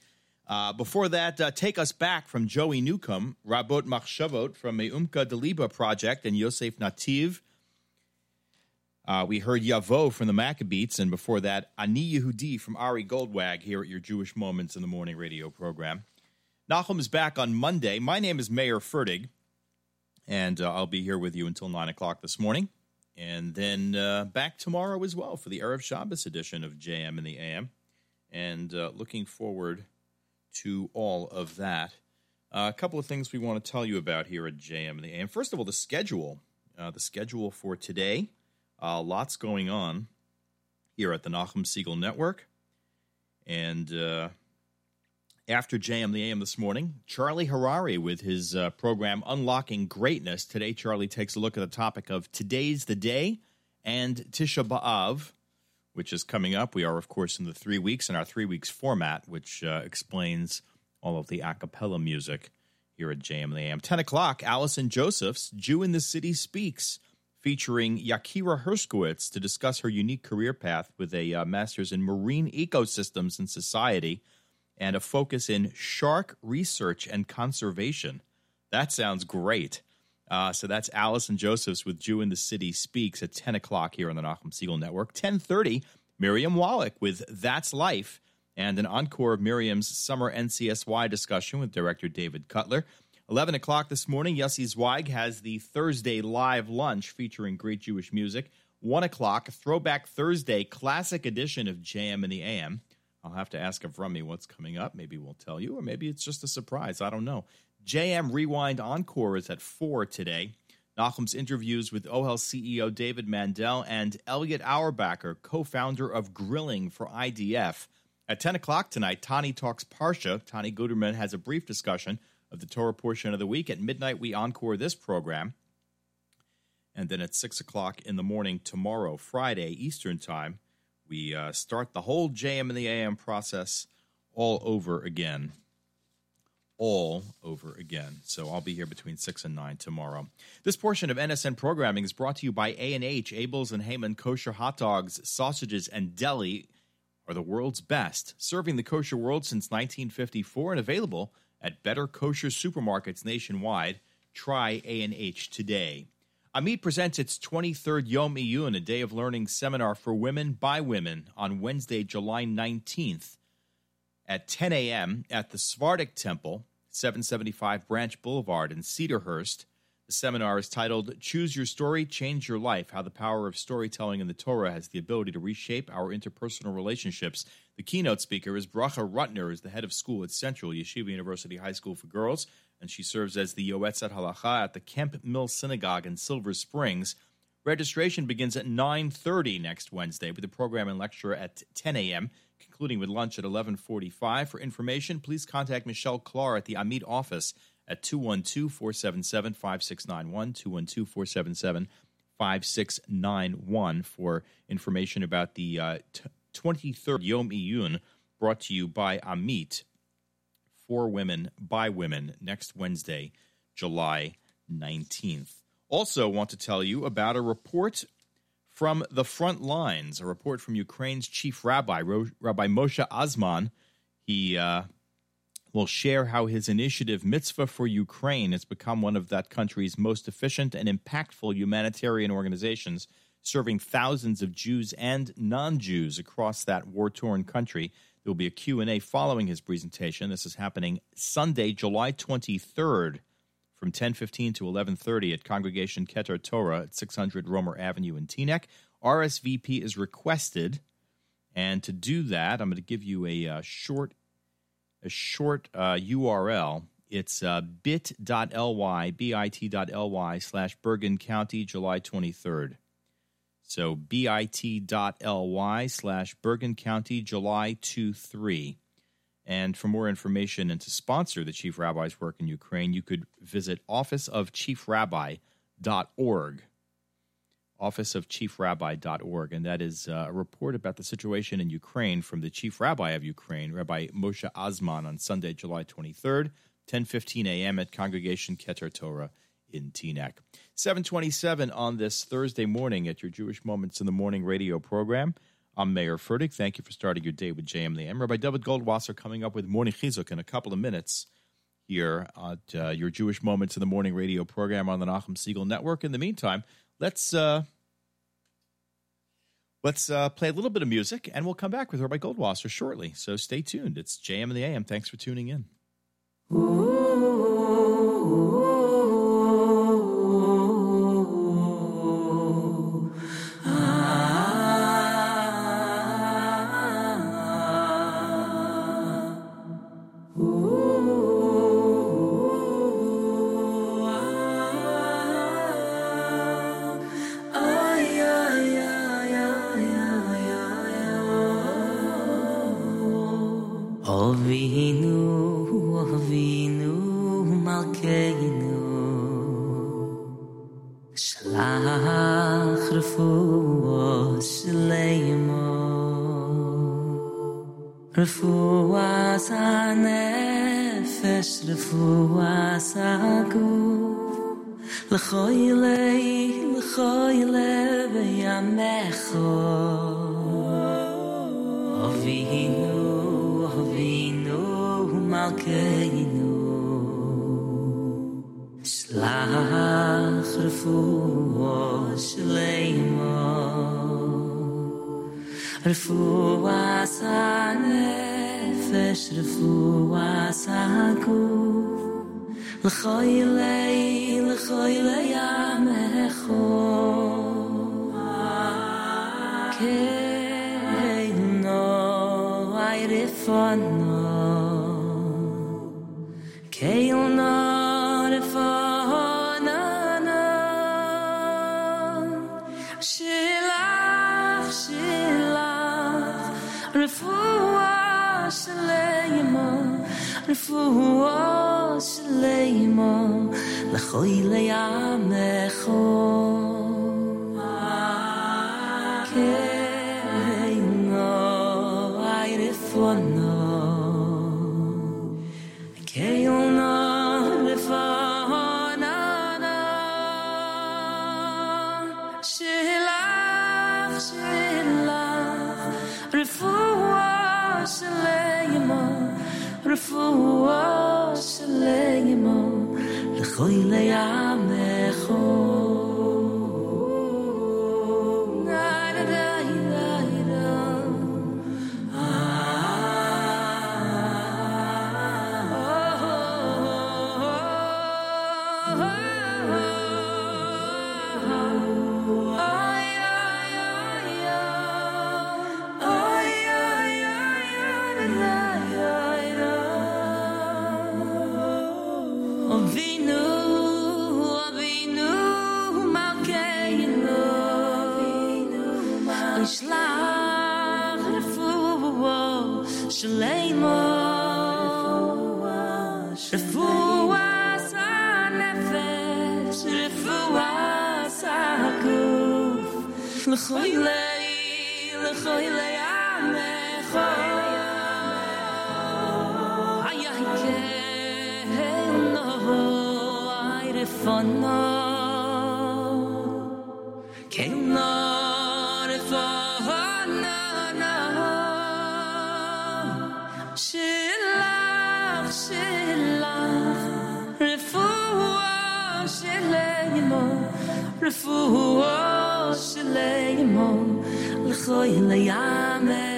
Uh, before that, uh, Take Us Back from Joey Newcomb, Rabot Machshavot from the Umka Deliba Project, and Yosef Nativ. Uh, we heard Yavo from the Maccabeats, and before that, Ani Yehudi from Ari Goldwag here at your Jewish Moments in the Morning radio program. Nachum's back on Monday. My name is Mayer Fertig, and uh, I'll be here with you until 9 o'clock this morning. And then uh, back tomorrow as well for the Erev Shabbos edition of JM and the AM. And uh, looking forward to all of that. Uh, a couple of things we want to tell you about here at JM and the AM. First of all, the schedule. Uh, the schedule for today. Uh, lots going on here at the Nachum Segal Network. And after JM the AM this morning, Charlie Harary with his uh, program Unlocking Greatness. Today, Charlie takes a look at the topic of Today's the Day and Tisha B'Av, which is coming up. We are, of course, in the three weeks in our three weeks format, which uh, explains all of the a cappella music here at JM the AM. 10 o'clock, Allison Josephs' Jew in the City Speaks, featuring Yakira Herskowitz to discuss her unique career path with a uh, master's in marine ecosystems and society and a focus in shark research and conservation. That sounds great. Uh, so that's Allison Josephs with Jew in the City Speaks at 10 o'clock here on the Nachum Segal Network. 10.30, Miriam Wallach with That's Life and an encore of Miriam's summer NCSY discussion with director David Cutler. 11 o'clock this morning, Yossi Zweig has the Thursday live lunch featuring great Jewish music. 1 o'clock, Throwback Thursday classic edition of JM and the AM. I'll have to ask Avrami what's coming up. Maybe we'll tell you, or maybe it's just a surprise. I don't know. JM Rewind Encore is at 4 today. Nachum's interviews with OHEL CEO David Mandel and Elliot Auerbacher, co founder of Grilling for IDF. At 10 o'clock tonight, Tani talks Parsha. Tani Guterman has a brief discussion of the Torah portion of the week. At midnight, we encore this program. And then at 6 o'clock in the morning tomorrow, Friday, Eastern Time, we uh, start the whole JM and the AM process all over again. All over again. So I'll be here between 6 and 9 tomorrow. This portion of NSN programming is brought to you by A&H, Abeles and Heymann Kosher Hot Dogs, Sausages, and Deli are the world's best, serving the kosher world since 1954 and available at better kosher supermarkets nationwide. Try A&H today. Amit presents its 23rd Yom Iyun, a day of learning seminar for women by women, on Wednesday, July 19th at 10 a.m. at the Sephardic Temple, 775 Branch Boulevard in Cedarhurst. The seminar is titled Choose Your Story, Change Your Life How the Power of Storytelling in the Torah Has the Ability to Reshape Our Interpersonal Relationships. The keynote speaker is Bracha Rutner, is the head of school at Central Yeshiva University High School for Girls, and she serves as the Yoetzet Halacha at the Kemp Mill Synagogue in Silver Springs. Registration begins at 9.30 next Wednesday with a program and lecture at 10 a.m., concluding with lunch at 11.45. For information, please contact Michelle Clark at the Amit office at 212-477-5691, 212-477-5691 for information about the uh, t- 23rd Yom Iyun brought to you by Amit for women by women next Wednesday, July 19th. Also, want to tell you about a report from the front lines, a report from Ukraine's chief rabbi, Rabbi Moshe Azman. He uh, will share how his initiative, Mitzvah for Ukraine, has become one of that country's most efficient and impactful humanitarian organizations, serving thousands of Jews and non-Jews across that war-torn country. There will be a Q&A following his presentation. This is happening Sunday, July 23rd from 10:15 to 11:30 at Congregation Keter Torah at 600 Roemer Avenue in Teaneck. RSVP is requested, and to do that, I'm going to give you a uh, short a short uh, URL. It's uh, bit.ly, bit.ly slash Bergen County, July 23rd. So bit.ly slash Bergen County, July 23. And for more information and to sponsor the Chief Rabbi's work in Ukraine, you could visit officeofchiefrabbi.org. Officeofchiefrabbi.org. And that is uh, a report about the situation in Ukraine from the Chief Rabbi of Ukraine, Rabbi Moshe Azman, on Sunday, July 23rd, 10.15 a.m. at Congregation Keter Torah in Teaneck. 727 on this Thursday morning at your Jewish Moments in the Morning radio program. I'm Mayer Fertig. Thank you for starting your day with JM the Am. Rabbi David Goldwasser coming up with Morning Chizuk in a couple of minutes here at uh, your Jewish Moments in the Morning radio program on the Nachum Segal Network. In the meantime, let's uh, let's uh, play a little bit of music, and we'll come back with Rabbi Goldwasser shortly. So stay tuned. It's JM and the AM. Thanks for tuning in. Ooh. für was an fesch לכוי לי, לכוי לי lchoyl ei lchoyl a yah no ay refon פֿרו וואס ליימאַן לחוי ליין וואס לייגמו לכוי ליאמע חו airifono. Keino, khoy le yame.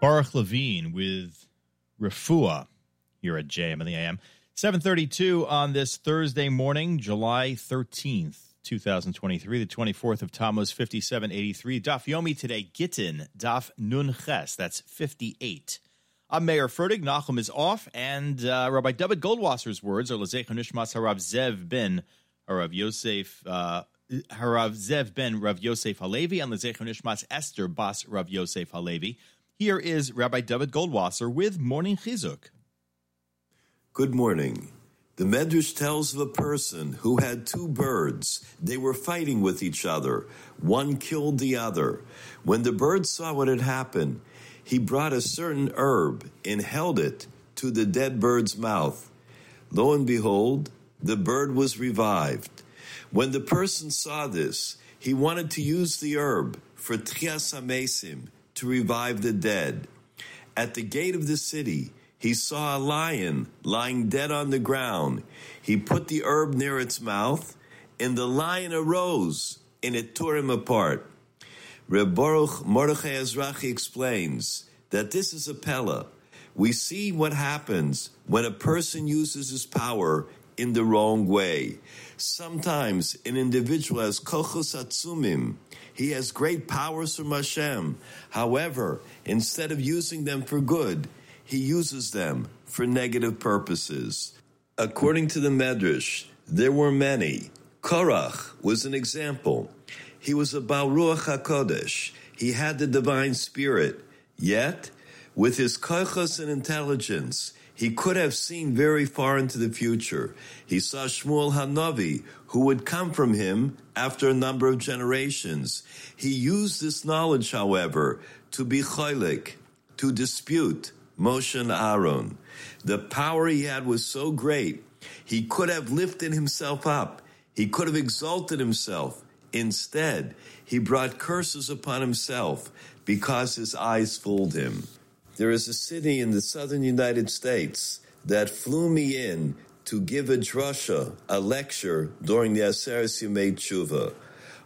Baruch Levine with Refuah. Here at JM in the AM. 732 on this Thursday morning, July 13th, 2023, the 24th of Tammuz, 5783. Daf Yomi today, Gittin, Daf Nun Ches, that's 58. I'm Mayer Fertig. Nachum is off, and uh, Rabbi David Goldwasser's words are Lezech Nishmas Harav Zev ben Harav Yosef, uh, Harav Zev ben Rav Yosef Halevi, and Lezech Nishmas Esther Bas Rav Yosef Halevi. Here is Rabbi David Goldwasser with Morning Chizuk. Good morning. The Medrash tells of a person who had two birds. They were fighting with each other. One killed the other. When the bird saw what had happened, he brought a certain herb and held it to the dead bird's mouth. Lo and behold, the bird was revived. When the person saw this, he wanted to use the herb for Trias to revive the dead. At the gate of the city, he saw a lion lying dead on the ground. He put the herb near its mouth, and the lion arose, and it tore him apart. Reb Baruch Mordechai Ezrachi explains that this is a pella. We see what happens when a person uses his power in the wrong way. Sometimes an individual has kochos atzumim. He has great powers from Hashem. However, instead of using them for good, he uses them for negative purposes. According to the Medrash, there were many. Korach was an example. He was a Ruach HaKodesh. He had the divine spirit. Yet, with his kochos and intelligence, he could have seen very far into the future. He saw Shmuel Hanavi, who would come from him after a number of generations. He used this knowledge, however, to be chaylik, to dispute Moshe and Aaron. The power he had was so great, he could have lifted himself up. He could have exalted himself. Instead, he brought curses upon himself because his eyes fooled him. There is a city in the southern United States that flew me in to give a drasha, a lecture, during the Aseret Yemei Tshuva.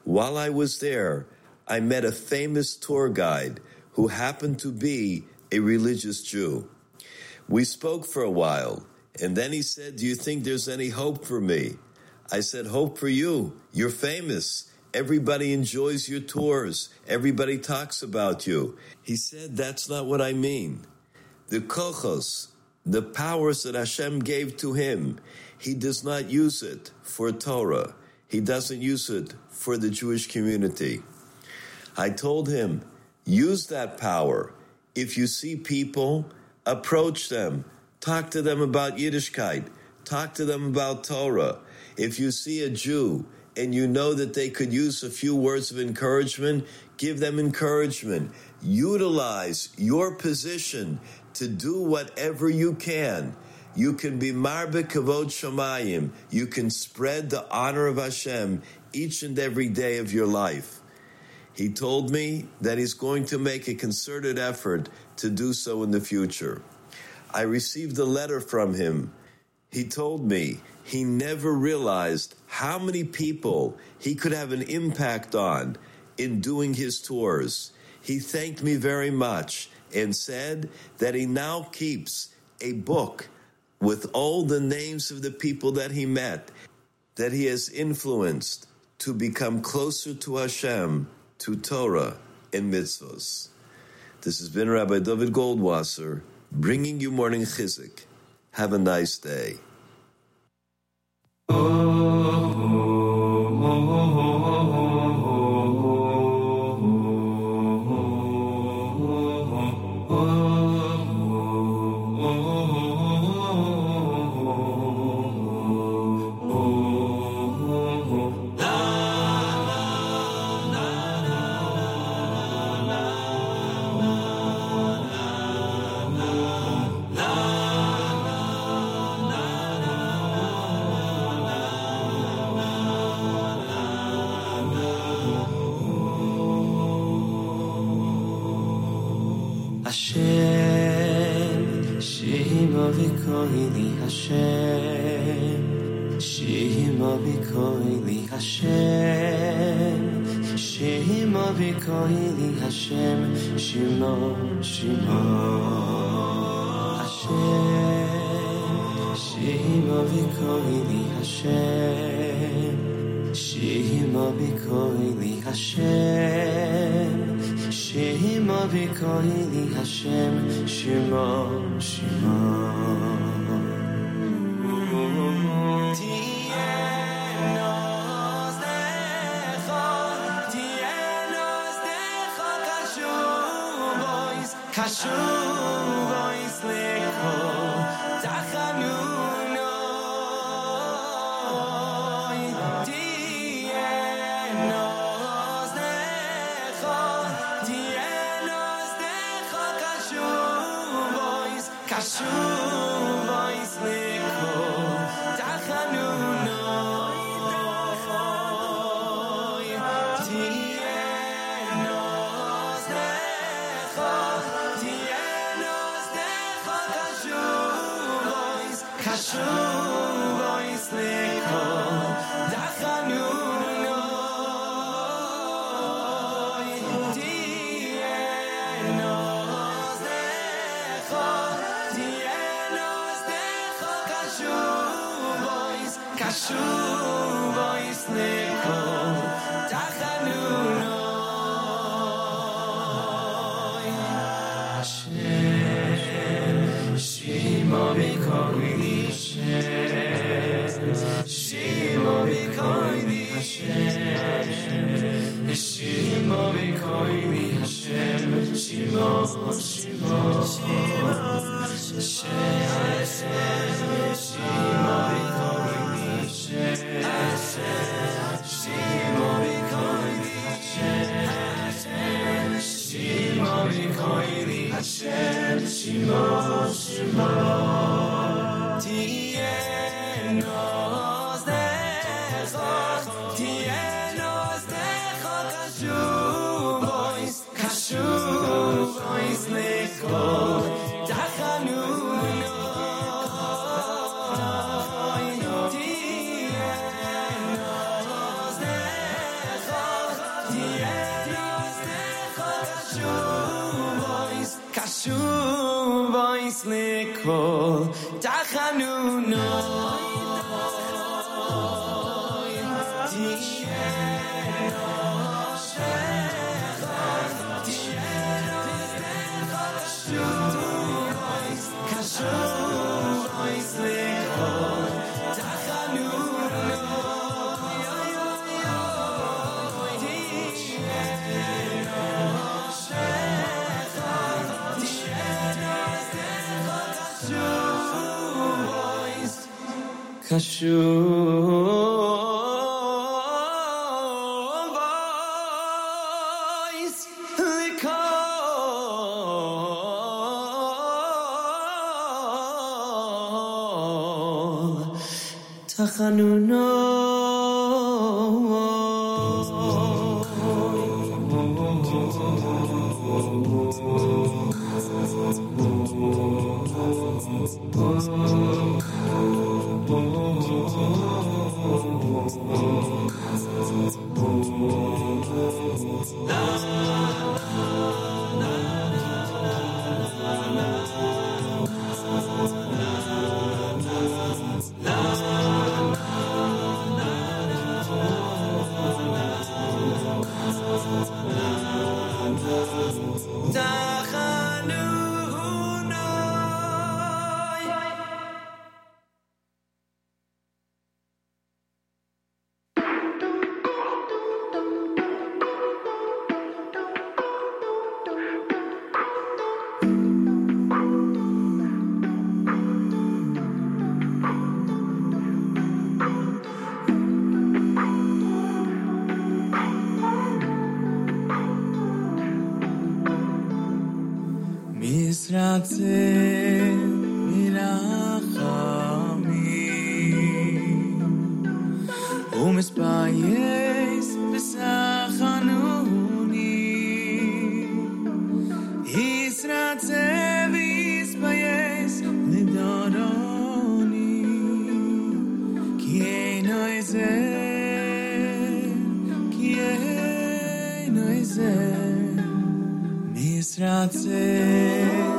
While I was there, I met a famous tour guide who happened to be a religious Jew. We spoke for a while, and then he said, Do you think there's any hope for me? I said, Hope for you. You're famous. Everybody enjoys your tours. Everybody talks about you. He said, That's not what I mean. The kochos, the powers that Hashem gave to him, he does not use it for Torah. He doesn't use it for the Jewish community. I told him, use that power. If you see people, approach them, talk to them about Yiddishkeit, talk to them about Torah. If you see a Jew, and you know that they could use a few words of encouragement, give them encouragement. Utilize your position to do whatever you can. You can be marbe kavod shamayim. You can spread the honor of Hashem each and every day of your life. He told me that he's going to make a concerted effort to do so in the future. I received a letter from him. He told me he never realized how many people he could have an impact on in doing his tours. He thanked me very much and said that he now keeps a book with all the names of the people that he met, that he has influenced to become closer to Hashem, to Torah and mitzvos. This has been Rabbi David Goldwasser bringing you morning chizuk. Have a nice day. Hashem, Nanu Misratzeh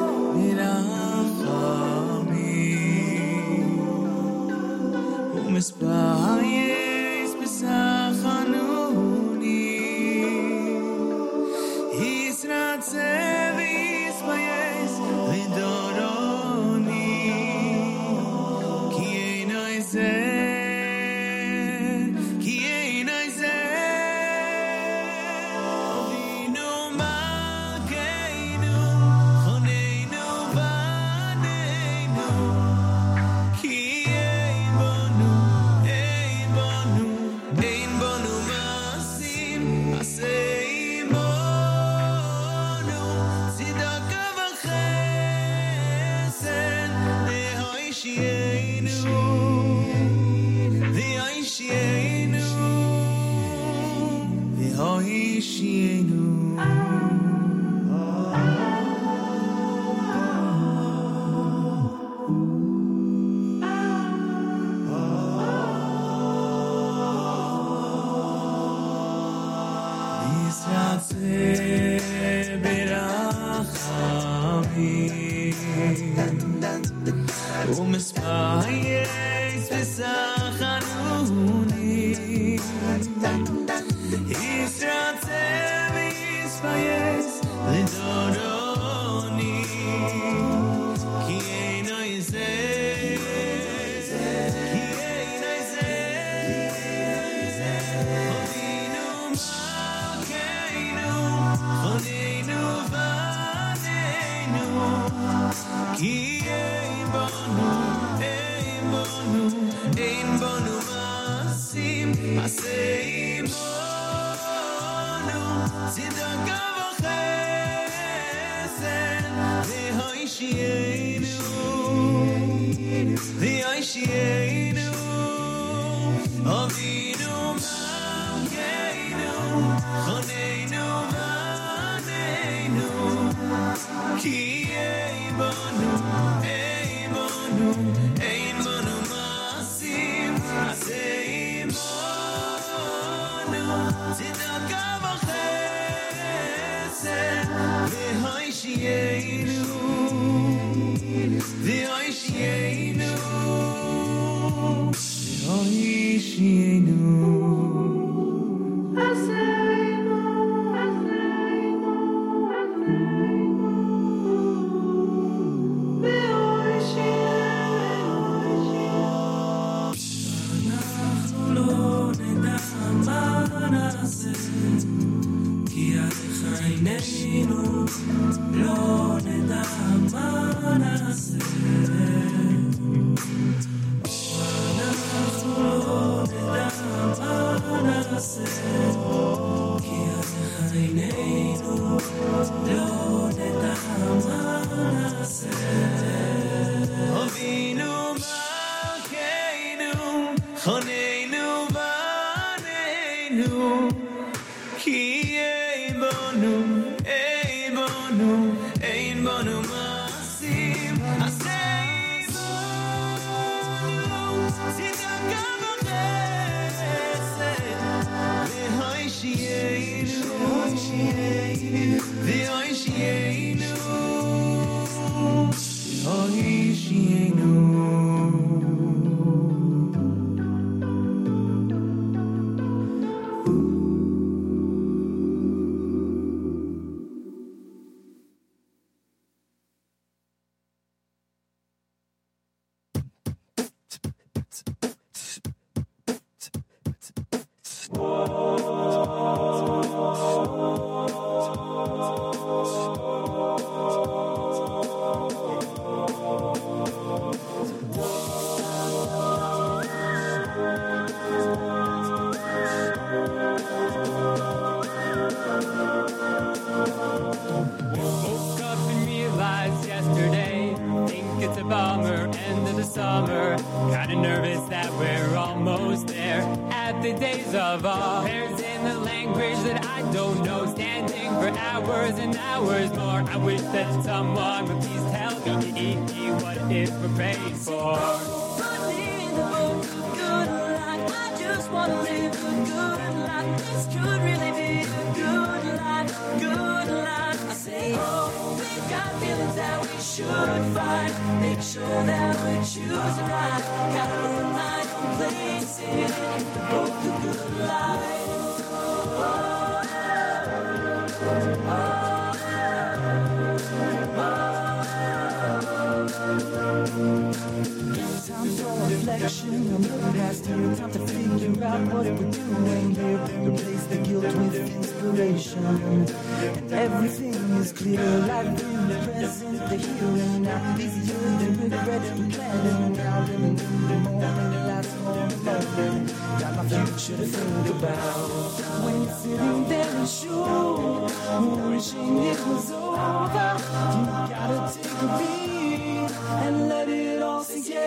time's your reflection. The moon has you. time to figure out what we're doing here. Replace the guilt with inspiration. And everything is clear. Life in the present, the here and now. These years the regret and planning now And in the moment, last moment. Got my future to think about. When you're sitting there and sure, wishing it was over. You gotta take a beat and let it.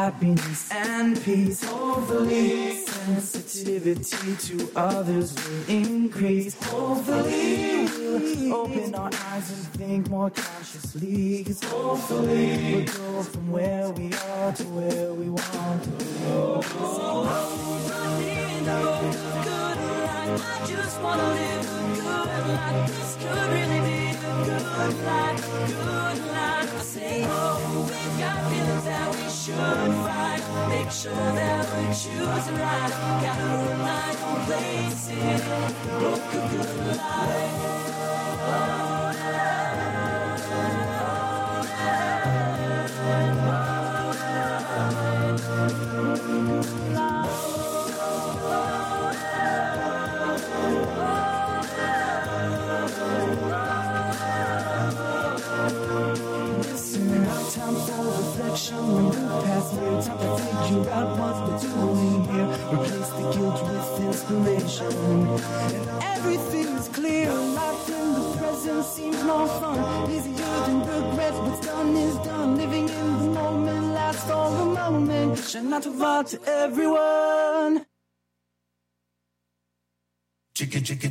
happiness and peace. Hopefully, sensitivity to others will increase. Hopefully, we'll open our eyes and think more consciously. 'Cause hopefully, we'll go from where we are to where we want to go. I just wanna live a good life. This could really be a good life, good life. I say, oh, we've got feelings that we should fight. Make sure that we choose right. Got a moonlight on places. Look a good life. Listen, figure out what we're doing here. Replace the guilt with inspiration. And everything's clear. Life in the present seems more fun. Easier than regret. What's done is done. Living in the moment lasts for a moment. Out of art to everyone. Chicka chicka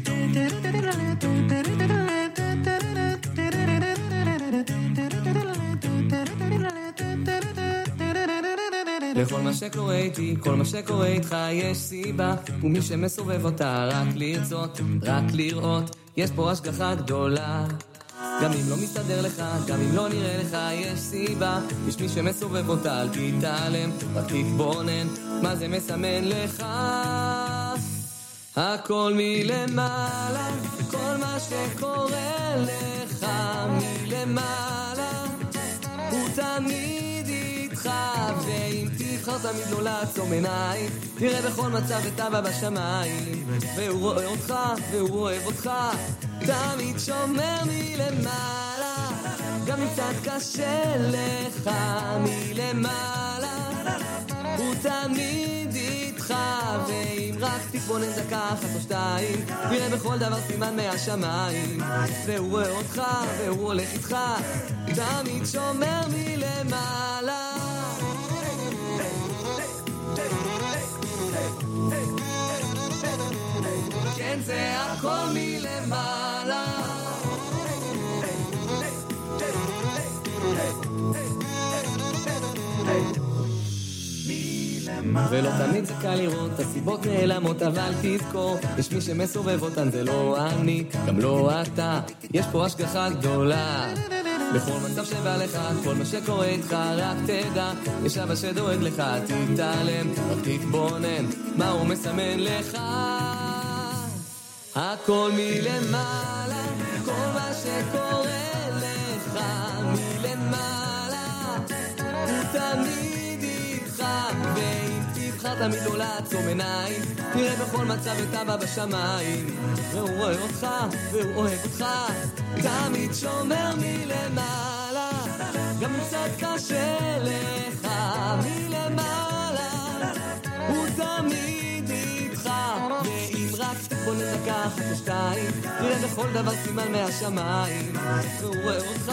לכל מה שקורה איתי, כל מה שקורה איתך יש סיבה. ומי שמסובב אותה רק לרצות, רק לראות. יש פה השגחה גדולה. גם אם לא מסתדר לך, גם אם לא נראה לך, יש סיבה. יש מי שמסובב אותה, אל תתעלם, רק תתבונן. מה זה מסמן לך? הכל מלמעלה, כל מה שקורה לך מלמעלה. הוא תמיד איתך, ואם תבחר תמיד לא לעצום עיניים, תראה בכל מצב את אבא בשמיים, והוא רואה אותך, והוא אוהב אותך, תמיד שומר מלמעלה, גם אם קצת קשה לך מלמעלה, הוא תמיד איתך, ואם רק תתבונן דקה אחת או שתיים, תראה בכל דבר סימן מהשמיים, והוא רואה אותך, והוא הולך איתך, תמיד שומר מלמעלה. כן, זה הכל מלמעלה. ולא תמיד זה קל לראות, הסיבות נעלמות, אבל תזכור, יש מי שמסובב אותן, זה לא אני, גם לא אתה, יש פה השגחה גדולה. בכל מצב שבא לך, כל מה שקורה איתך, רק תדע, יש אבא שדואג לך, תתעלם, רק תתבונן, מה הוא מסמן לך. הכל מלמעלה, כל מה שקורה לך מלמעלה, הוא תמיד איתך, ואם תבחר תמיד לא לעצום עיניים, תראה בכל מצב את אבא בשמיים, והוא רואה אותך, והוא אוהב אותך, תמיד שומר מלמעלה, גם אם קצת קשה לך מלמעלה, הוא תמיד רק תתבונן דקה אחת או שתיים, תראה בכל דבר סימן מהשמיים, והוא רואה אותך,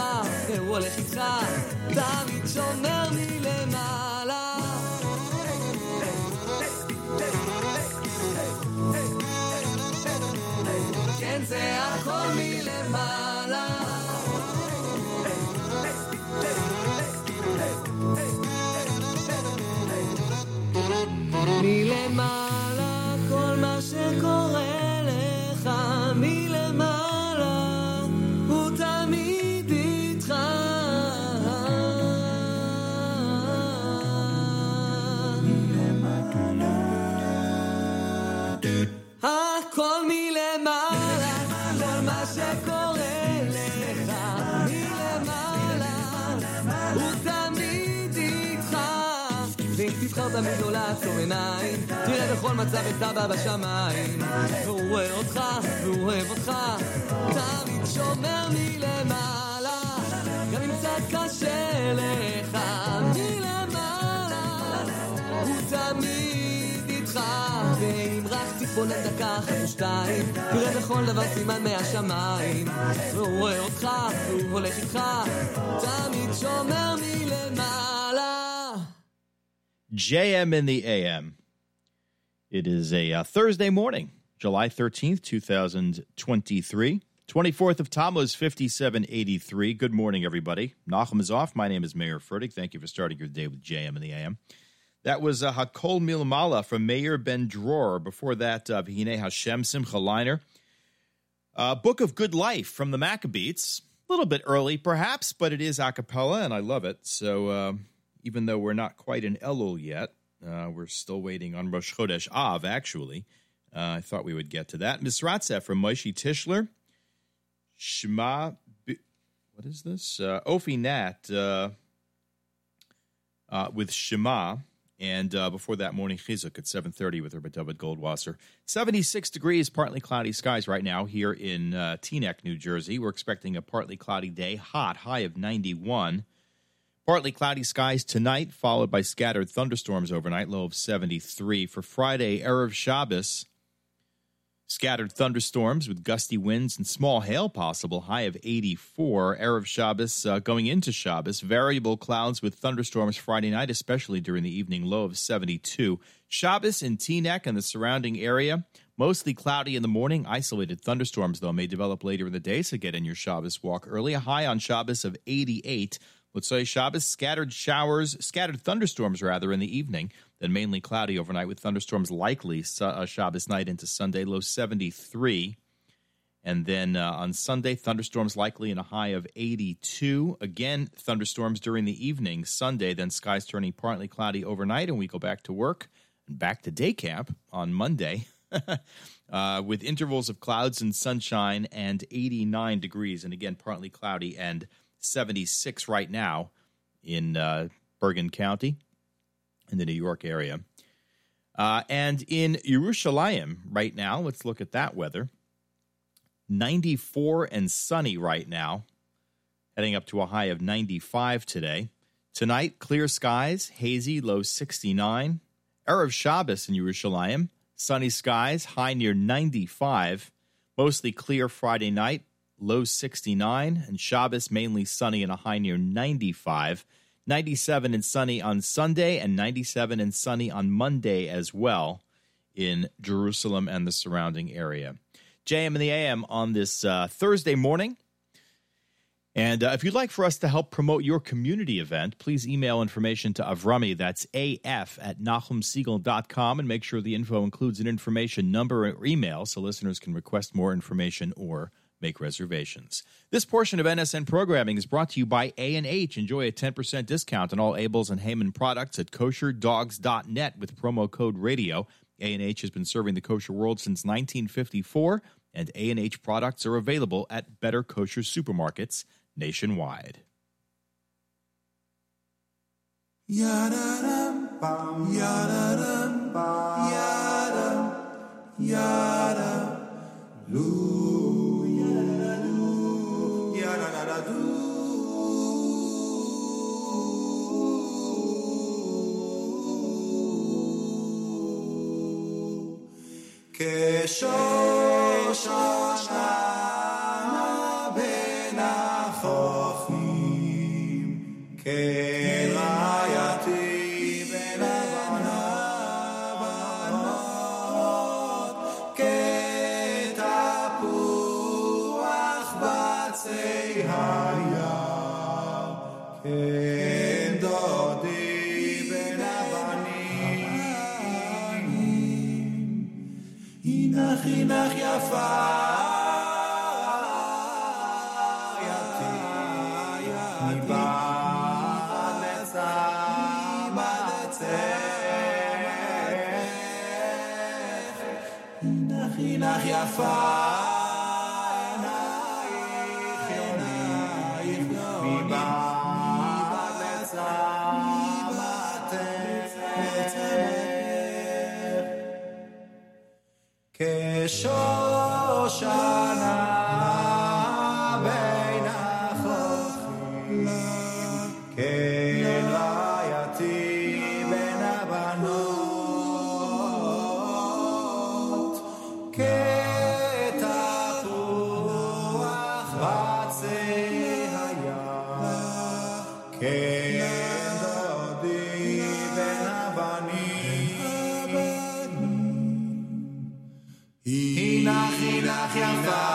והוא הולך איתך, תמיד שומר מלמעלה. כן, זה הכל מלמעלה. מלמעלה כל מה שקורה תמיד לא לעצום עיניים. תראה בכל מצב את אבא בשמיים. והוא רואה אותך והוא אוהב אותך. תמיד שומר מלמעלה. גם אם קצת קשה לך מלמעלה. הוא תמיד איתך. ואם רק תתבונן דקה אחת או שתיים תראה בכל דבר סימן מהשמיים. והוא רואה אותך והוא הולך איתך. תמיד שומר מלמעלה JM in the AM. It is a uh, Thursday morning, July 13th, 2023. 24th of Tammuz, 5783. Good morning, everybody. Nachum is off. My name is Mayer Fertig. Thank you for starting your day with JM in the AM. That was uh, Hakol Milmala from Mayor Ben Dror. Before that, uh, Vihine Hashem Simcha Leiner. Uh, Book of Good Life from the Maccabeats. A little bit early, perhaps, but it is a cappella, and I love it. So uh, even though we're not quite in Elul yet, uh, we're still waiting on Rosh Chodesh Av, actually. Uh, I thought we would get to that. Misratzeh from Moshe Tischler. Shema, B- what is this? Uh, Ofi Nat uh, uh, with Shema. And uh, before that, morning chizuk at 7.30 with Rabbi David Goldwasser. 76 degrees, partly cloudy skies right now here in uh, Teaneck, New Jersey. We're expecting a partly cloudy day, hot, high of 91. Partly cloudy skies tonight, followed by scattered thunderstorms overnight, low of 73. For Friday, Erev Shabbos, scattered thunderstorms with gusty winds and small hail possible, high of 84. Erev Shabbos uh, going into Shabbos, variable clouds with thunderstorms Friday night, especially during the evening, low of 72. Shabbos in Teaneck and the surrounding area, mostly cloudy in the morning. Isolated thunderstorms, though, may develop later in the day, so get in your Shabbos walk early. A high on Shabbos of 88. Let's say Shabbos, scattered showers, scattered thunderstorms rather in the evening, then mainly cloudy overnight with thunderstorms likely uh, Shabbos night into Sunday, low 73. And then uh, on Sunday, thunderstorms likely in a high of 82. Again, thunderstorms during the evening. Sunday, then skies turning partly cloudy overnight, and we go back to work and back to day camp on Monday. uh, with intervals of clouds and sunshine and 89 degrees, and again, partly cloudy and 76 right now in uh, Bergen County in the New York area. Uh, and in Yerushalayim right now, let's look at that weather. 94 and sunny right now, heading up to a high of 95 today. Tonight, clear skies, hazy, low 69. Erev Shabbos in Yerushalayim, sunny skies, high near 95. Mostly clear Friday night, low 69, and Shabbos mainly sunny and a high near 95. 97 and sunny on Sunday, and 97 and sunny on Monday as well in Jerusalem and the surrounding area. JM and the AM on this uh, Thursday morning. And uh, if you'd like for us to help promote your community event, please email information to Avrami. That's AF at NachumSegal.com and make sure the info includes an information number or email so listeners can request more information or make reservations. This portion of NSN programming is brought to you by A&H. Enjoy a 10% discount on all Abeles and Heymann products at kosherdogs.net with promo code radio. A&H has been serving the kosher world since 1954 and A&H products are available at better kosher supermarkets nationwide. Yada yada yada yada כשושנה can't.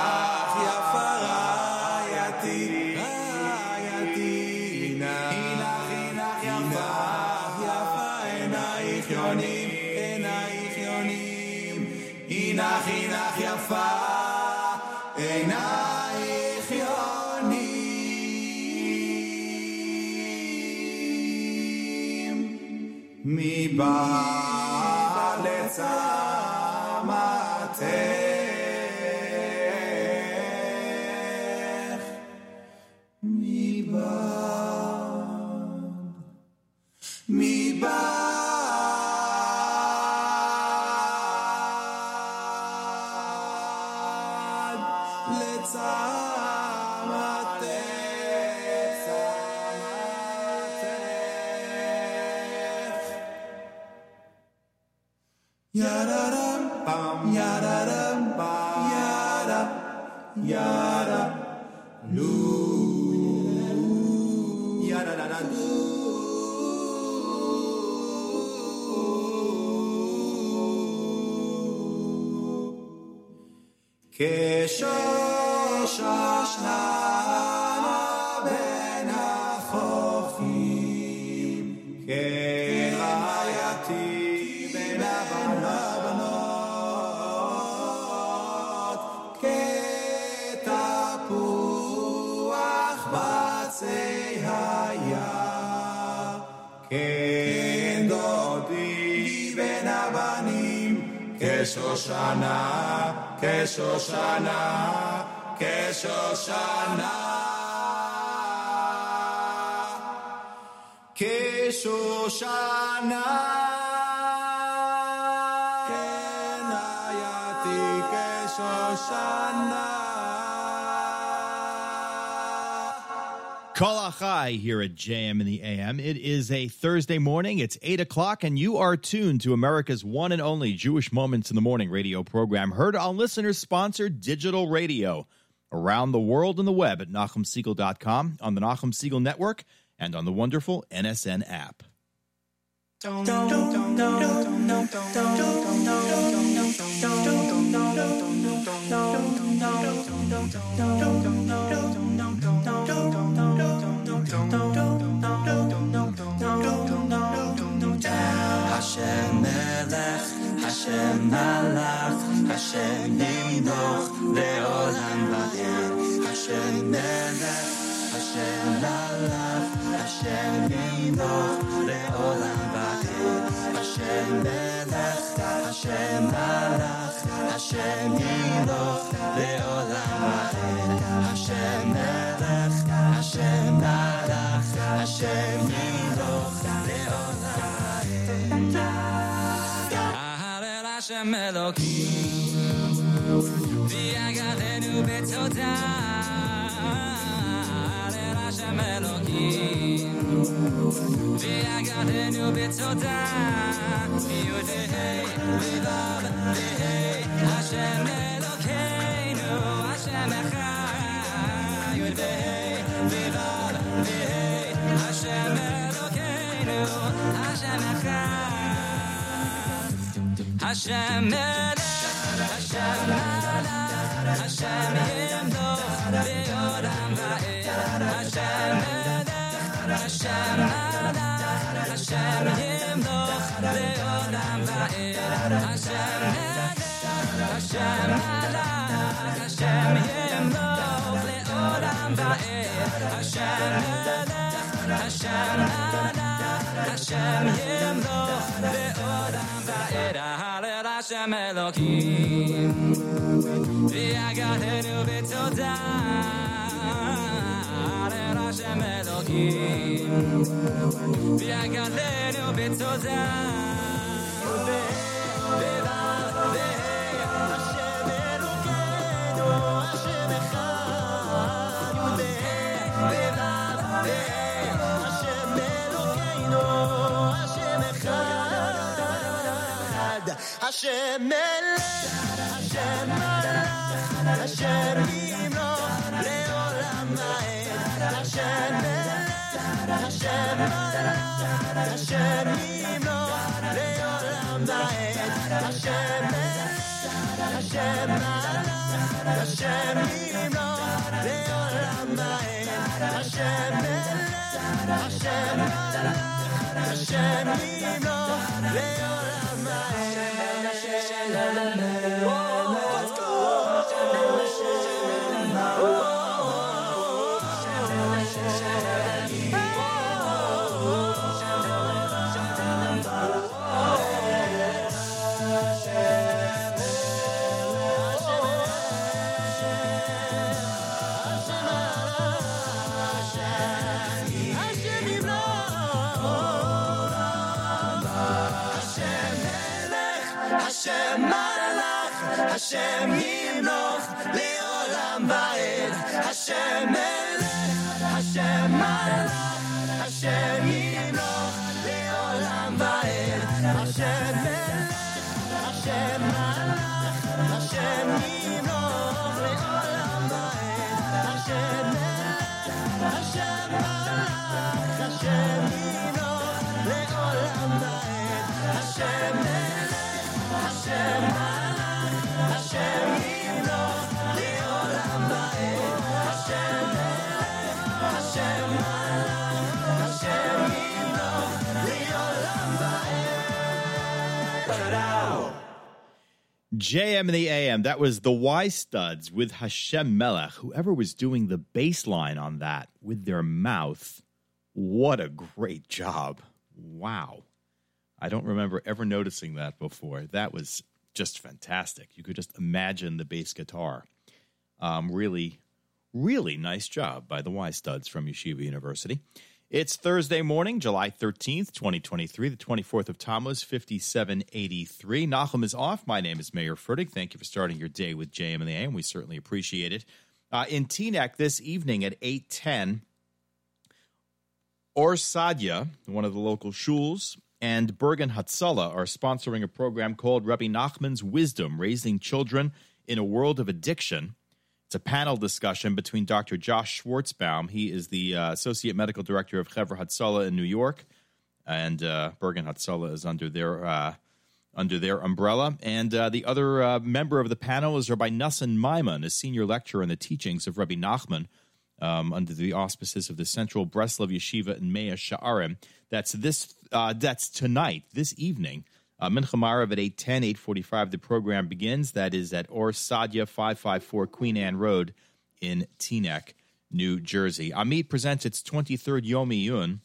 Thursday morning. It's 8 o'clock, and you are tuned to America's one and only Jewish Moments in the Morning radio program, heard on listeners sponsored digital radio around the world and the web at NachumSegal.com, on the Nachum Segal Network, and on the wonderful NSN app. Hashem Melech, Hashem Malach, Hashem Nimnoch, Leolam Vaher. Hashem Melech, Hashem Malach, Hashem Nimnoch, Leolam Vaher. Hashem Melech, Hashem Malach, Hashem Nimnoch, Leolam Vaher. Hashem Melech, Hashem Malach, Hashem Nimnoch, sem elokim, diágát enő becotál, elá sem elokim, diágát enő becotál, jó de Hashem elokeinu, Hashem echá, jó de hely, Hashem elokeinu, Hashem melech, Hashem malach, Hashem yimloch, le'olam va'ed. Hashem melech, Hashem malach, Hashem yimloch, le'olam va'ed. Hashem melech, Hashem malach, Hashem yimloch, le'olam va'ed. Hashem melech, Hashem malach, Hashem yimloch, le'olam va'ed. Hallel Hashem Elohim, ויגדנו בתודה. Hallel Hashem Elohim, ויגדנו בתודה. השם מלך, השם מלך, השם ימלוך לעולם ועד. השם מלך, השם מלך, השם ימלוך לעולם ועד. השם מלך, השם מלך, השם ימלוך לעולם ועד. השם מלך, השם מלך, השם ימלוך לעולם Whoa. השם ימלוך לעולם ועד. השם מלך, השם מלך, השם ימלוך לעולם ועד. השם מלך, השם מלך, השם ימלוך לעולם ועד. השם מלך, השם מלך, השם ימלוך לעולם ועד. השם מלך, השם מלך, JM in the AM. That was the Y Studs with Hashem Melech. Whoever was doing the bass line on that with their mouth, what a great job. Wow. I don't remember ever noticing that before. That was just fantastic. You could just imagine the bass guitar. Um, really, really nice job by the Y Studs from Yeshiva University. It's Thursday morning, July 13th, 2023, the 24th of Tammuz, 5783. Nachum is off. My name is Mayer Fertig. Thank you for starting your day with JM and the AM. We certainly appreciate it. Uh, in Teaneck this evening at 810, Ohr Saadya, one of the local shuls, and Bergen Hatzalah are sponsoring a program called Rabbi Nachman's Wisdom, Raising Children in a World of Addiction. It's a panel discussion between Dr. Josh Schwartzbaum. He is the uh, Associate Medical Director of Chevra Hatzalah in New York, and uh, Bergen Hatzalah is under their uh, under their umbrella. And uh, the other uh, member of the panel is Rabbi Nassan Maimon, a senior lecturer in the teachings of Rabbi Nachman, um, under the auspices of the Central Breslov Yeshiva in Mea Sha'arim. That's this. Uh, that's tonight, this evening. Uh, Mincha Maariv at 810, 845, the program begins. That is at Ohr Saadya 554 Queen Anne Road in Teaneck, New Jersey. Amit presents its 23rd Yom Iyun,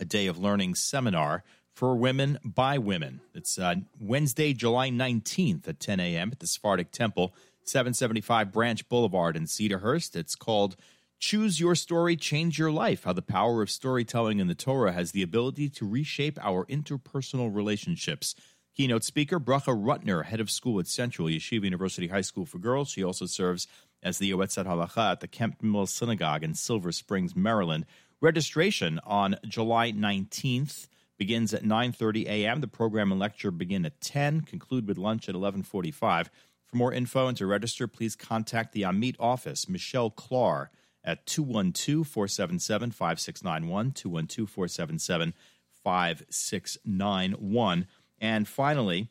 a day of learning seminar for women by women. It's uh, Wednesday, July 19th at 10 a.m. at the Sephardic Temple, 775 Branch Boulevard in Cedarhurst. It's called Choose Your Story, Change Your Life How the Power of Storytelling in the Torah Has the Ability to Reshape Our Interpersonal Relationships. Keynote speaker Bracha Rutner, head of school at Central Yeshiva University High School for Girls. She also serves as the Yoetzet Halacha at the Kemp Mill Synagogue in Silver Springs, Maryland. Registration on July 19th begins at 9:30 a.m. The program and lecture begin at 10, conclude with lunch at 11:45. For more info and to register, please contact the Amit office, Michelle Clar, at 212-477-5691, 212-477-5691. And finally,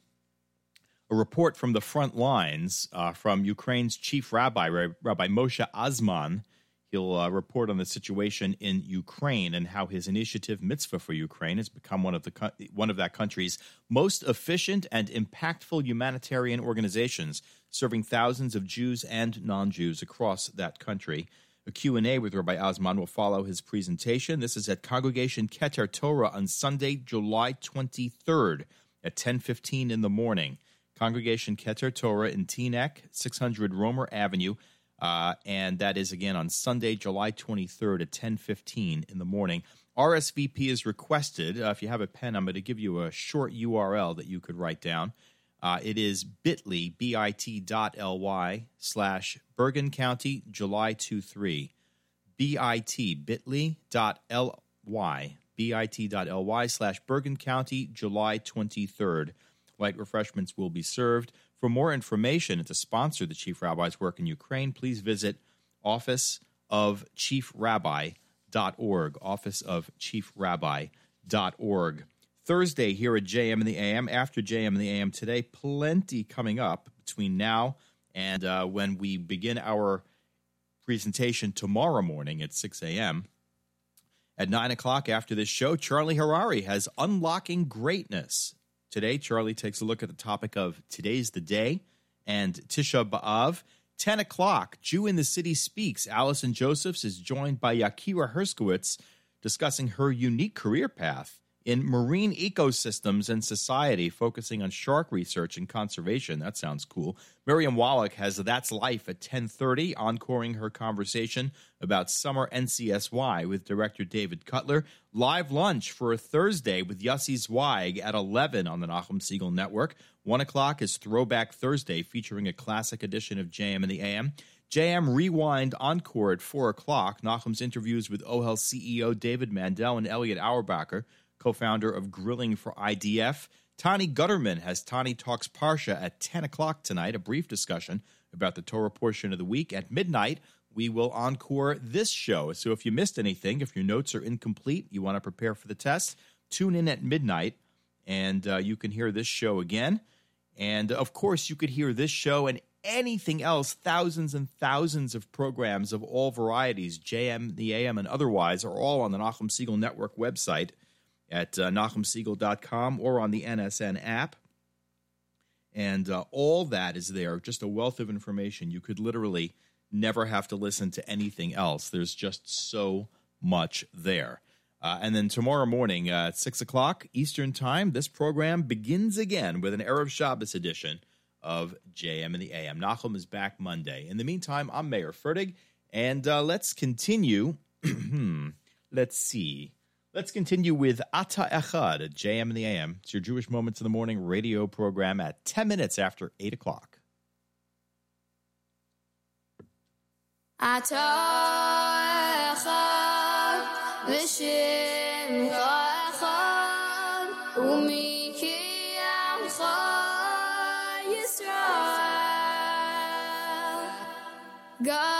a report from the front lines uh, from Ukraine's chief rabbi, Rabbi Moshe Azman. He'll uh, report on the situation in Ukraine and how his initiative Mitzvah for Ukraine has become one of the one of that country's most efficient and impactful humanitarian organizations, serving thousands of Jews and non-Jews across that country. A Q&A with Rabbi Azman will follow his presentation. This is at Congregation Keter Torah on Sunday, July 23rd at 10:15 in the morning. Congregation Keter Torah in Teaneck, 600 Roemer Avenue, uh, and that is again on Sunday, July 23rd at 10:15 in the morning. RSVP is requested. Uh, if you have a pen, I'm going to give you a short URL that you could write down. Uh, it is bit.ly, bit.ly slash Bergen County, July 23. bit, bit.ly dot ly, bit.ly slash Bergen County, July 23rd. Light refreshments will be served. For more information and to sponsor the Chief Rabbi's work in Ukraine, please visit officeofchiefrabbi.org, officeofchiefrabbi.org. Thursday here at JM in the AM. After JM in the AM today, plenty coming up between now and uh, when we begin our presentation tomorrow morning at 6 a.m. At 9 o'clock after this show, Charlie Harary has Unlocking Greatness. Today, Charlie takes a look at the topic of Today's the Day and Tisha B'Av. 10 o'clock, Jew in the City Speaks. Allison Josephs is joined by Yakira Herskowitz discussing her unique career path in marine ecosystems and society, focusing on shark research and conservation. That sounds cool. Miriam Wallach has That's Life at 1030, encoring her conversation about summer NCSY with director David Cutler. Live lunch for a Thursday with Yossi Zweig at 11 on the Nachum Segal Network. 1 o'clock is Throwback Thursday, featuring a classic edition of JM and the AM. JM Rewind Encore at 4 o'clock. Nachum's interviews with OHEL CEO David Mandel and Elliot Auerbacher co founder of Grilling for IDF. Tani Gutterman has Tani Talks Parsha at 10 o'clock tonight, a brief discussion about the Torah portion of the week. At midnight, we will encore this show. So if you missed anything, if your notes are incomplete, you want to prepare for the test, tune in at midnight and uh, you can hear this show again. And of course, you could hear this show and anything else, thousands and thousands of programs of all varieties, JM, the AM, and otherwise, are all on the Nachum Segal Network website at uh, NachumSegal.com or on the NSN app. And uh, all that is there, just a wealth of information. You could literally never have to listen to anything else. There's just so much there. Uh, and then tomorrow morning uh, at 6 o'clock Eastern Time, this program begins again with an Erev Shabbos edition of JM and the AM. Nachum is back Monday. In the meantime, I'm Mayer Fertig, and uh, let's continue. let's see. Let's continue with Ata Echad at JM in the AM. It's your Jewish Moments in the Morning radio program at 10 minutes after 8 o'clock. Ata Echad Echad Yisrael God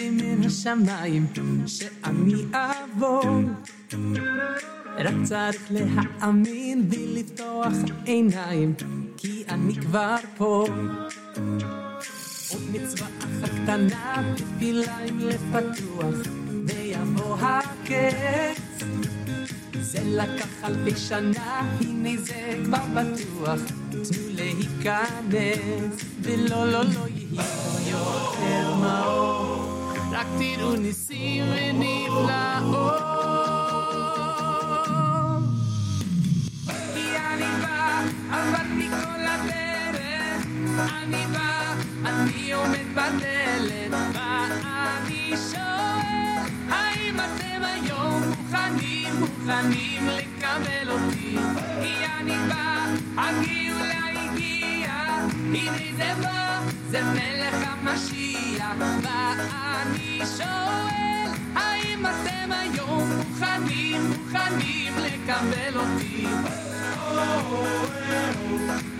מבקשים מן השמיים שאני אעבור. רק צריך להאמין ולפתוח עיניים, כי אני כבר פה. עוד מצווה אחת קטנה, תפילה עם ויבוא הקץ. זה לקח אלפי שנה, הנה זה כבר בטוח. תנו להיכנס, ולא, לא, לא יהיו יותר מאור. רק תראו ניסים ונפלאות. כי אני בא, עברתי כל הדרך. אני בא, אני עומד בדלת. ואני שואל, האם אתם היום מוכנים, מוכנים לקבל אותי? כי אני בא, הגאולה הגיעה, הנה זה בא, זה מלך המשיח. ואני שואל, האם אתם היום מוכנים, מוכנים לקבל אותי?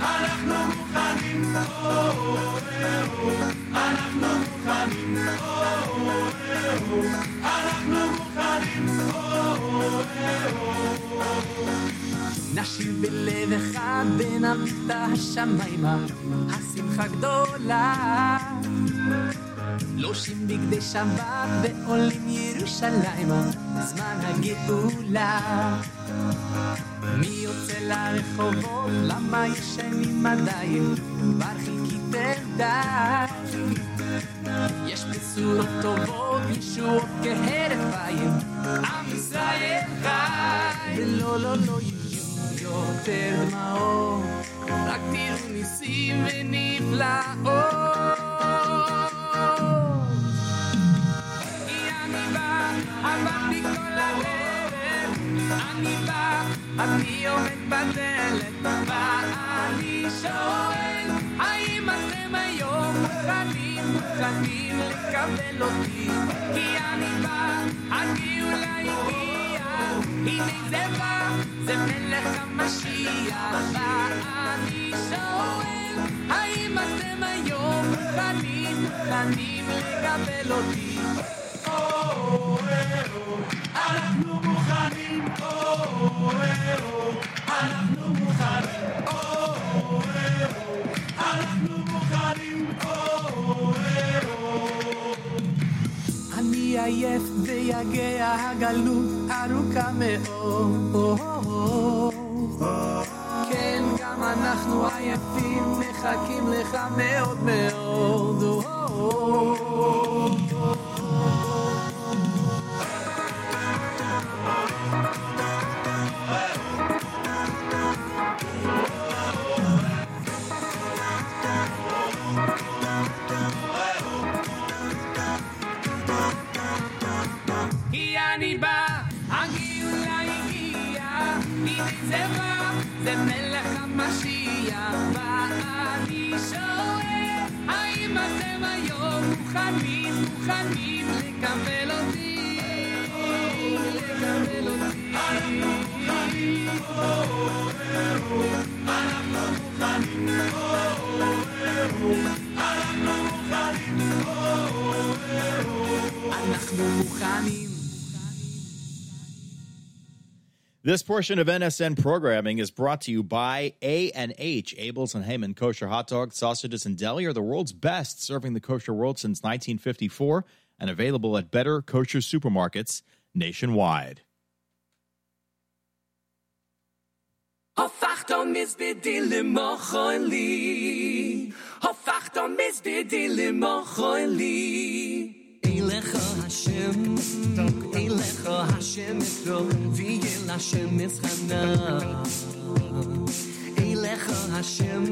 אנחנו מוכנים, אנחנו מוכנים, אנחנו מוכנים. נשיב בלב אחד ונביט השמיימה, השמחה גדולה. לושים בגדי שבת ועולים ירושלימה, זמן הגאולה. מי יוצא לרחובות? למה ישנים עדיין? כבר חיכיתם די. יש בשורות טובות, ישועות כהרף עין. עם ישראל חי. ולא, לא, לא יותר דמעות. רק תראו ניסים ונפלאות. כי אני בא, עברתי כל הדרך. אני בא, אני עומד בדלת. ואני שואל, האם אתם היום מוכנים, מוכנים לקבל אותי? כי אני בא, הגאולה הגיעה. הנה זה בא, זה מלך המשיח. ואני שואל, האם אתם היום מוכנים, מוכנים לקבל אותי? אנחנו מוכנים, אנחנו מוכנים, אנחנו מוכנים, עייף ויגע הגלות ארוכה מאוד. כן, גם אנחנו עייפים, מחכים לך מאוד מאוד. מוכנים, מוכנים לקבל אותי? לקבל אותי. אנחנו מוכנים, אנחנו מוכנים, אנחנו מוכנים. This portion of NSN programming is brought to you by A&H. Abeles and Heymann Kosher Hot Dogs, Sausages, and Deli are the world's best, serving the kosher world since 1954 and available at better kosher supermarkets nationwide. Eilecho Hashem Eilecho Hashem Esro V'yel Hashem Eschana Eilecho Hashem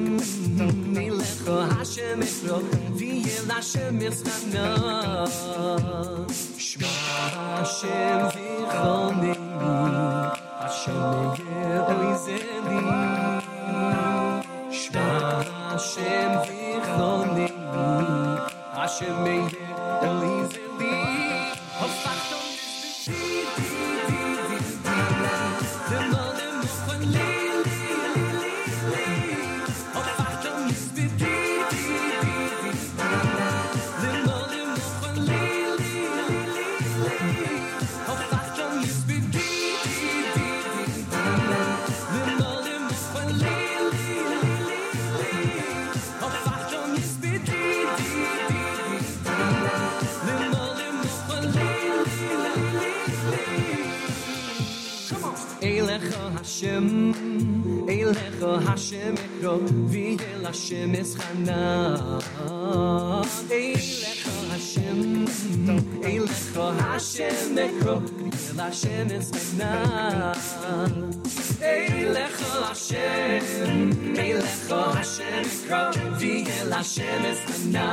Eilecho Hashem Esro V'yel Hashem Eschana Shema Hashem Zichonimi Hashem Yehu Izeli Shema Hashem Zichonimi Hashem Yehu Elecha Hashem Ekro, V'yel Hashem Eschana. Elecha Hashem, Elecha Hashem Ekro, V'yel Hashem Eschana. Elecha Hashem, Elecha Hashem Ekro, V'yel Hashem Eschana.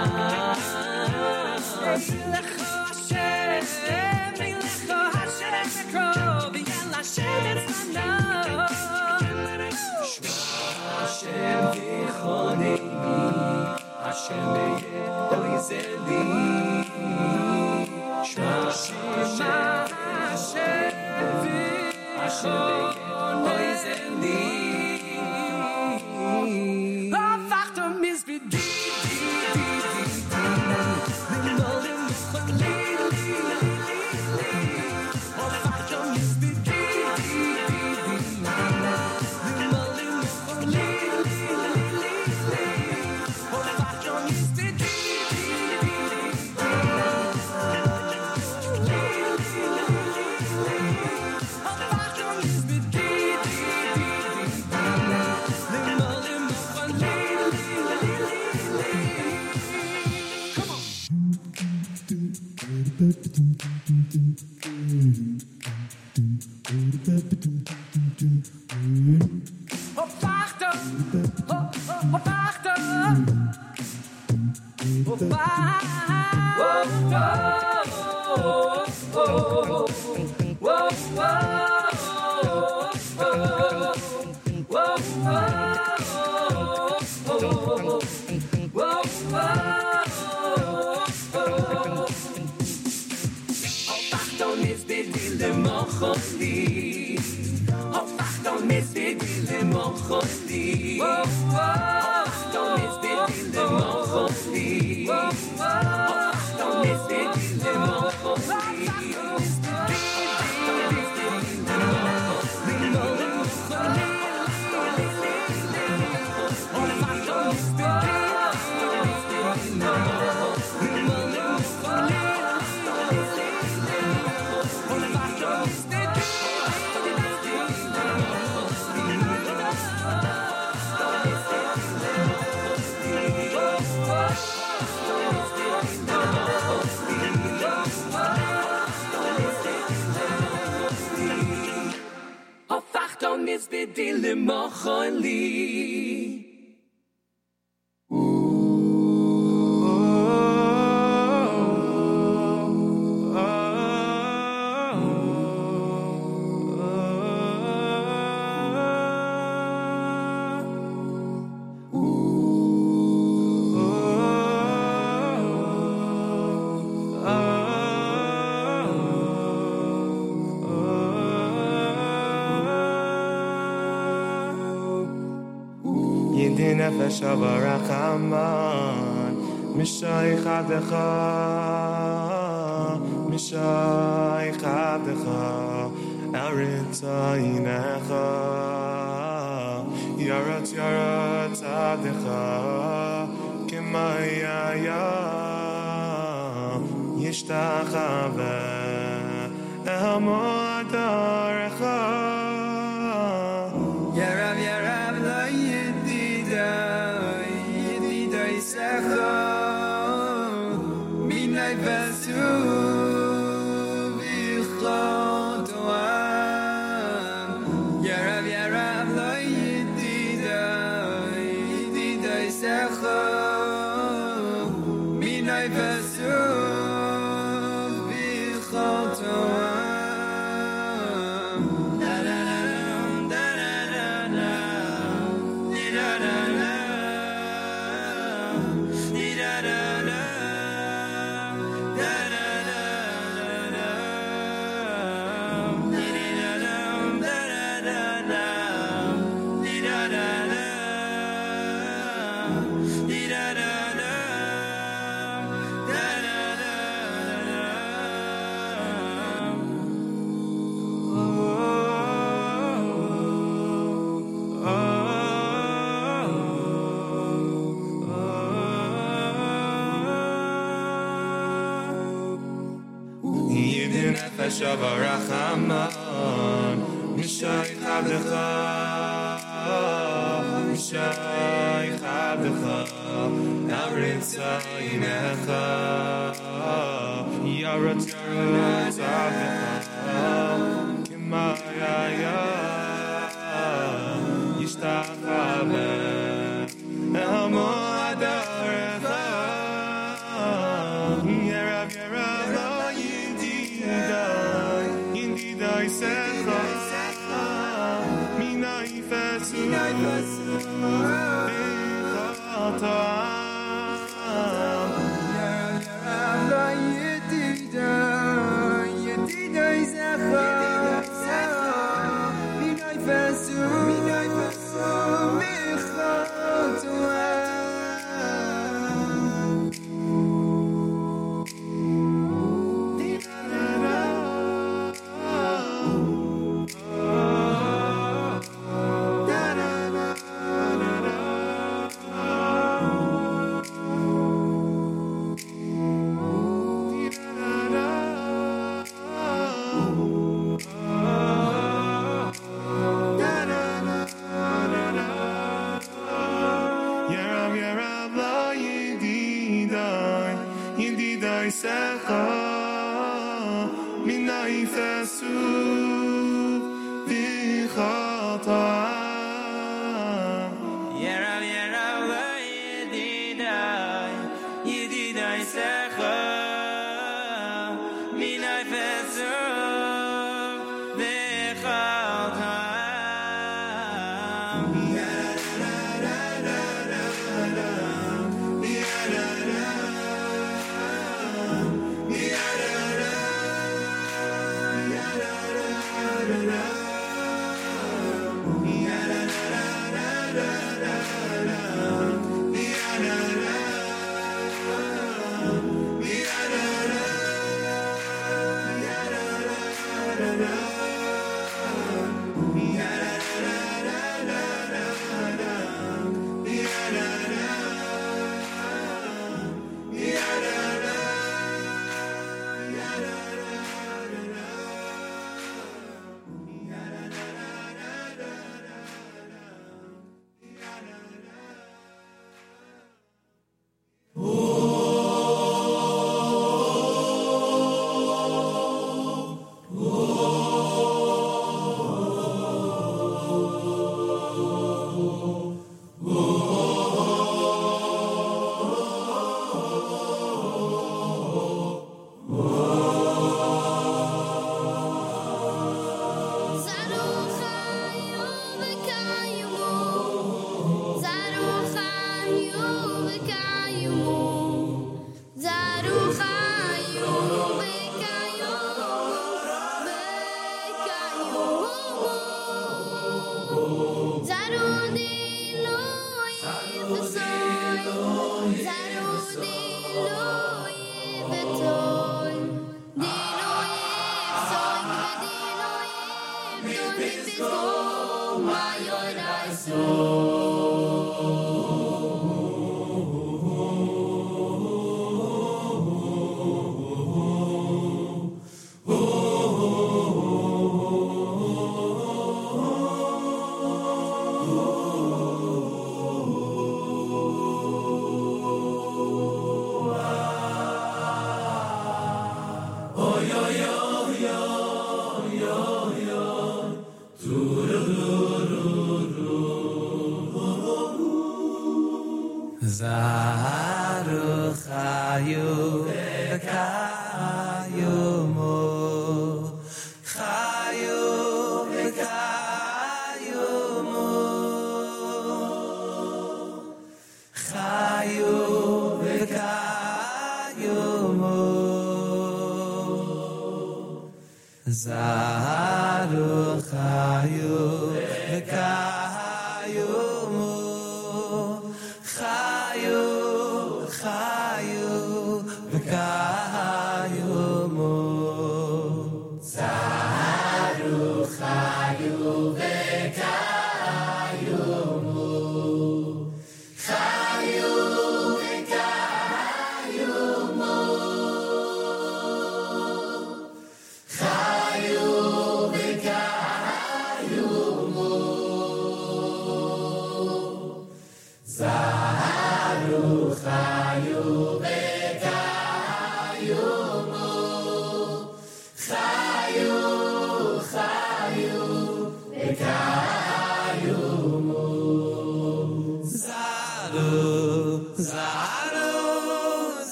Elecha Hashem, Elecha Hashem Ekro, V'yel Hashem Eschana. Hashem V'chonei, Hashem Yehoizeli. Shema Hashem V'chonei, Hofachton ידי נפש ברחמן משי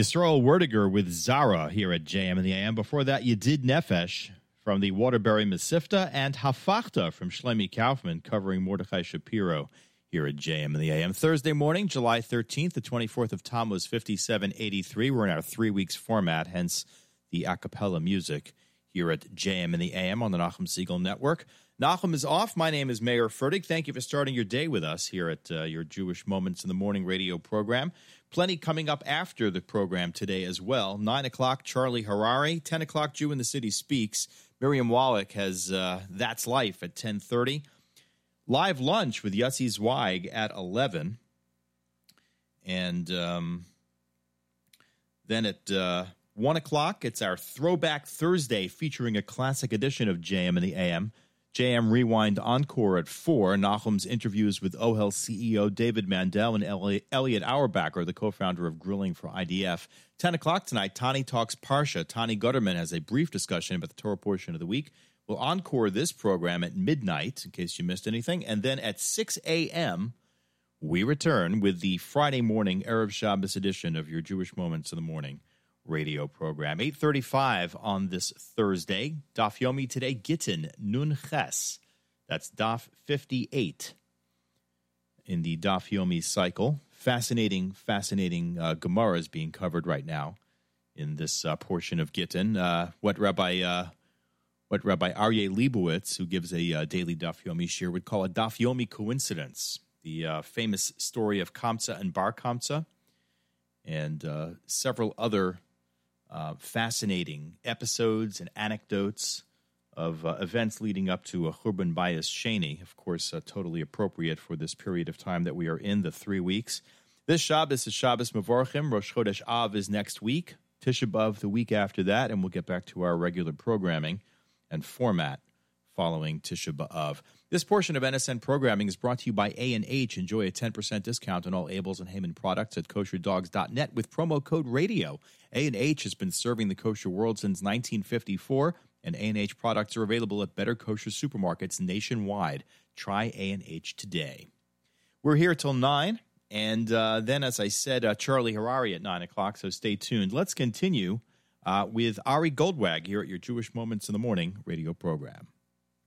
Yisrael Werdiger with Zara here at JM in the AM. Before that, you did Nefesh from the Waterbury Mesifta and Hafachta from Shlomi Kaufman covering Mordechai Shapiro here at JM in the AM. Thursday morning, July 13th, the 24th of Tammuz 5783. We're in our three weeks format, hence the a cappella music here at JM in the AM on the Nachum Segal Network. Nachum is off. My name is Mayer Fertig. Thank you for starting your day with us here at uh, your Jewish Moments in the Morning radio program. Plenty coming up after the program today as well. 9 o'clock, Charlie Harary. 10 o'clock, Jew in the City Speaks. Miriam Wallach has uh, That's Life at 1030. Live lunch with Yossi Zweig at 11. And um, then at uh, 1 o'clock, it's our Throwback Thursday featuring a classic edition of JM in the AM. JM Rewind Encore at 4. Nachum's interviews with OHEL CEO David Mandel and Elliot Auerbacher, the co founder of Grilling for IDF. 10 o'clock tonight, Tani Talks Parsha. Tani Gutterman has a brief discussion about the Torah portion of the week. We'll encore this program at midnight, in case you missed anything. And then at 6 a.m., we return with the Friday morning Erev Shabbos edition of your Jewish Moments in the Morning radio program. 8.35 on this Thursday. Daf Yomi today, Gittin Nun Ches. That's Daf 58 in the Daf Yomi cycle. Fascinating, fascinating uh, Gemara is being covered right now in this uh, portion of Gittin. Uh, what Rabbi... Uh, what Rabbi Aryeh Leibowitz, who gives a uh, daily Daf Yomi shiur, would call a Daf Yomi coincidence. The uh, famous story of Kamsa and Bar Kamsa, and uh, several other uh, fascinating episodes and anecdotes of uh, events leading up to a Churban Bayis Sheni. Of course, uh, totally appropriate for this period of time that we are in, the three weeks. This Shabbos is Shabbos Mevorchim. Rosh Chodesh Av is next week. Tisha B'Av the week after that, and we'll get back to our regular programming and format following Tisha B'Av. This portion of NSN programming is brought to you by A&H. Enjoy a 10% discount on all Abeles and Heymann products at kosherdogs.net with promo code RADIO. A&H has been serving the kosher world since 1954, and A&H products are available at better kosher supermarkets nationwide. Try A&H today. We're here till 9, and uh, then, as I said, uh, Charlie Harary at 9 o'clock, so stay tuned. Let's continue uh, with Ari Goldwag here at your Jewish Moments in the Morning radio program.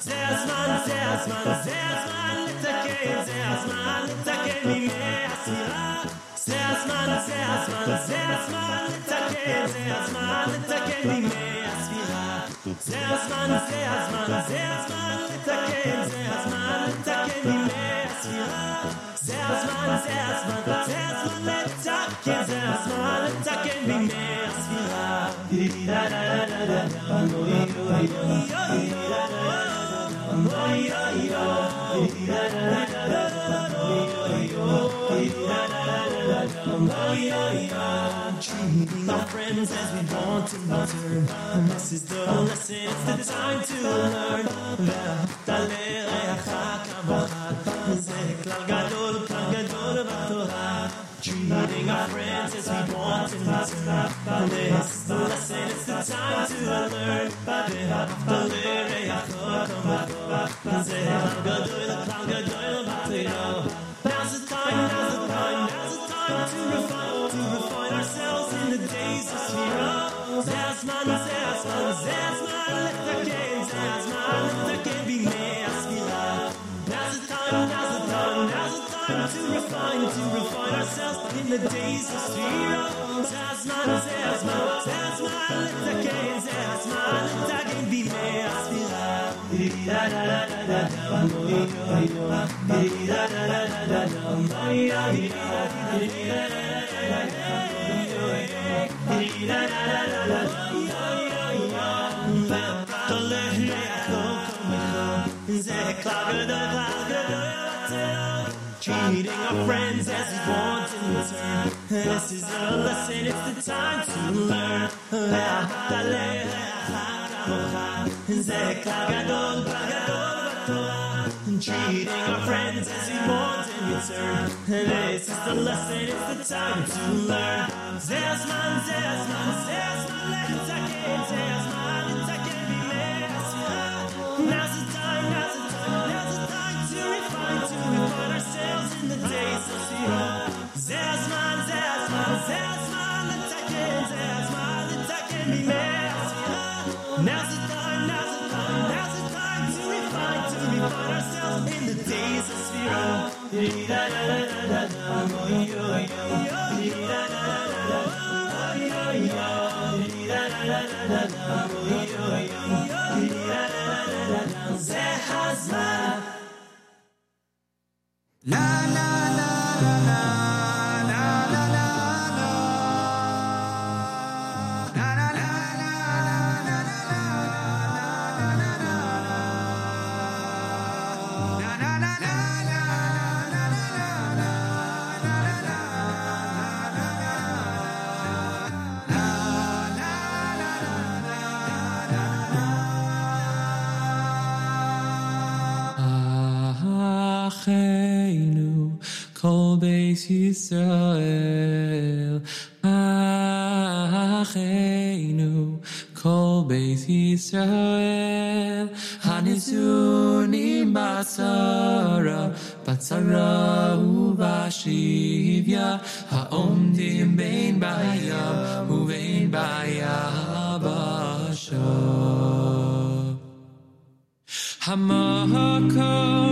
זה הזמן, זה הזמן, זה הזמן לתקן, זה הזמן לתקן מימי הספירה. זה הזמן, זה הזמן, זה הזמן לתקן, זה הזמן לתקן מימי הספירה. זה הזמן, זה הזמן, זה הזמן לתקן, My Treating our friends as we want to mutter. This is the lesson. It's the time to learn. bring my friends as we want to learn by this. The lesson It's the time to learn by this. The I'm gonna do it. Zazman, Zazman, let the game, Zazman, let the game be made of Sphira. זה כלל גדול, כלל גדול יותר. Treating our friends as we this is a lesson, it's the time to learn. Treating our friends as he wants in return. This is the lesson, it's the time to learn. Let's again, again be messy. Now's the time, now's the time, now's the time to refine, to refine ourselves in the days of Seahawks. La la Yisrael, achenu Kol Beis Yisrael, Hanisunim Batsara, Batsara Uvashivya, Haomdim Bein Bayam, Uvein Bayabasha. Hamakom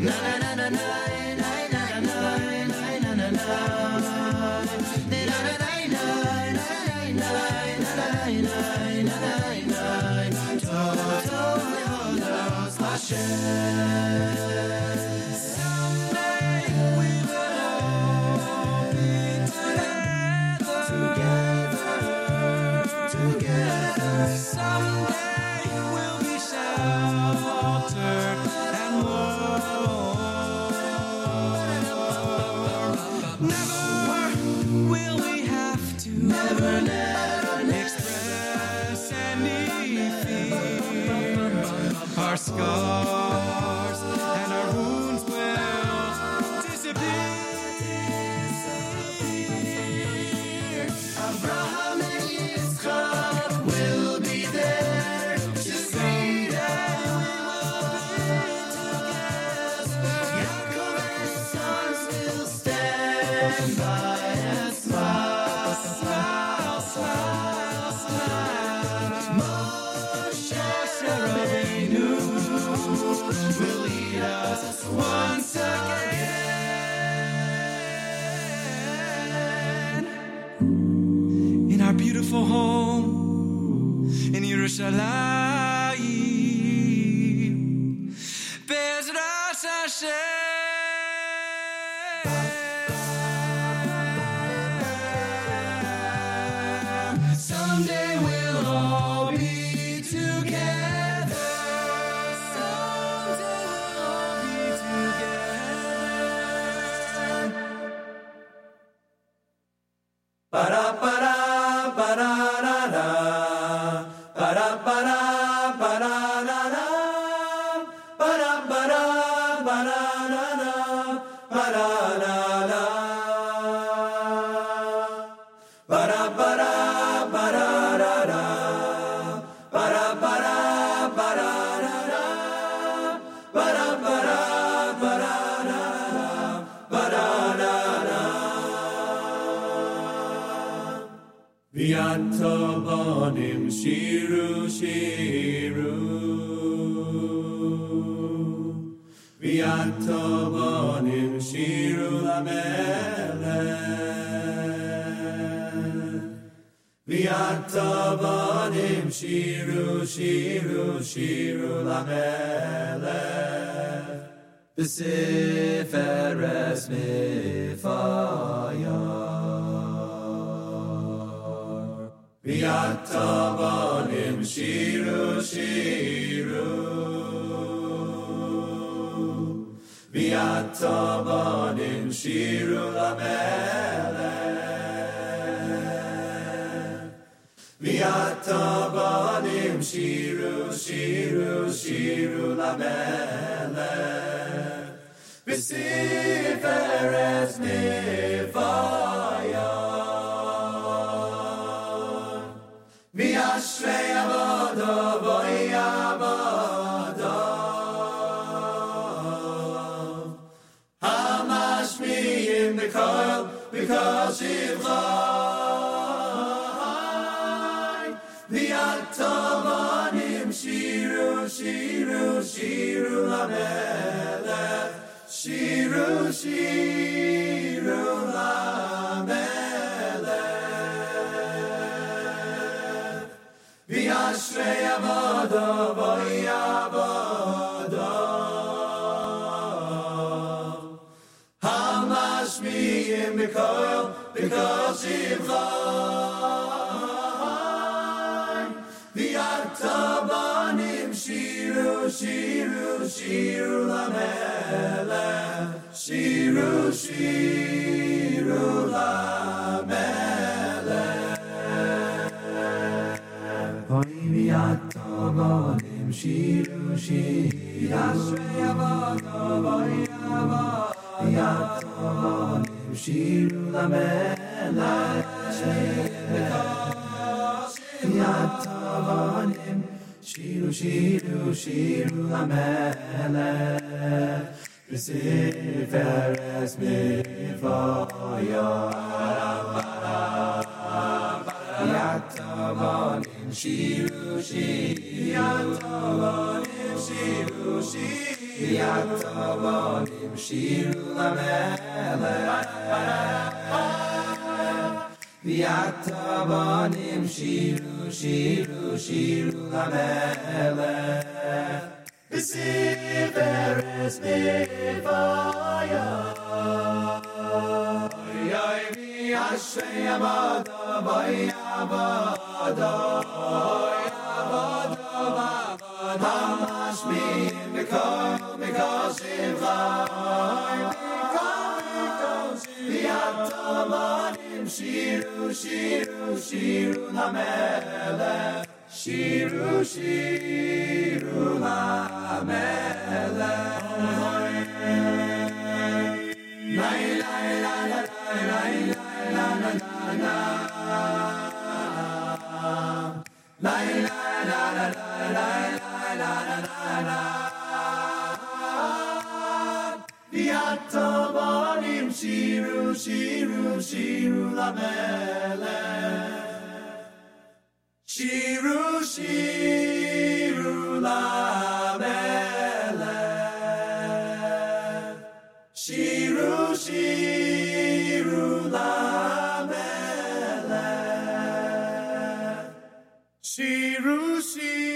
Someday Shir Viata Bonim Shiru Shiru Shiru Lamele Besiver is Nivaya Yoimi Ashrayamada Vayabada Shiru, Shiru, Shiru na mele. Shiru, Shiru na mele. Lai, lai, lai, lai, lai, lai, lai, lai, lai, lai, lai, Shiru Lamele. Shiru Shiru Lamele. Shiru Shiru Lamele. Shiru Shiru.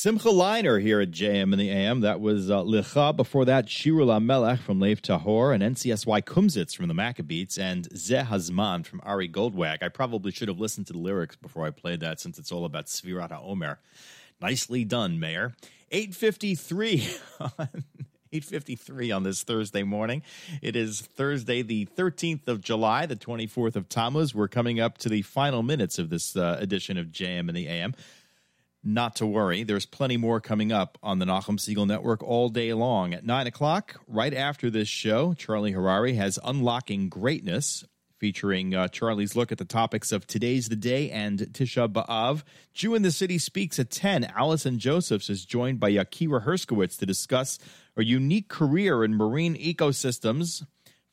Simcha Leiner here at JM in the AM. That was uh, Licha. Before that, Shirul Melech from Lev Tahor and NCSY Kumsitz from the Maccabeats and Zeh Hazman from Ari Goldwag. I probably should have listened to the lyrics before I played that since it's all about Sefirat HaOmer. Nicely done, Mayer. 853 on 853 on this Thursday morning. It is Thursday, the 13th of July, the 24th of Tammuz. We're coming up to the final minutes of this uh, edition of JM in the AM not to worry. There's plenty more coming up on the Nachum Segal Network all day long. At 9 o'clock, right after this show, Charlie Harary has Unlocking Greatness, featuring uh, Charlie's look at the topics of Today's the Day and Tisha B'Av. Jew in the City speaks at 10. Allison Josephs is joined by Yakira Herskowitz to discuss a unique career in marine ecosystems,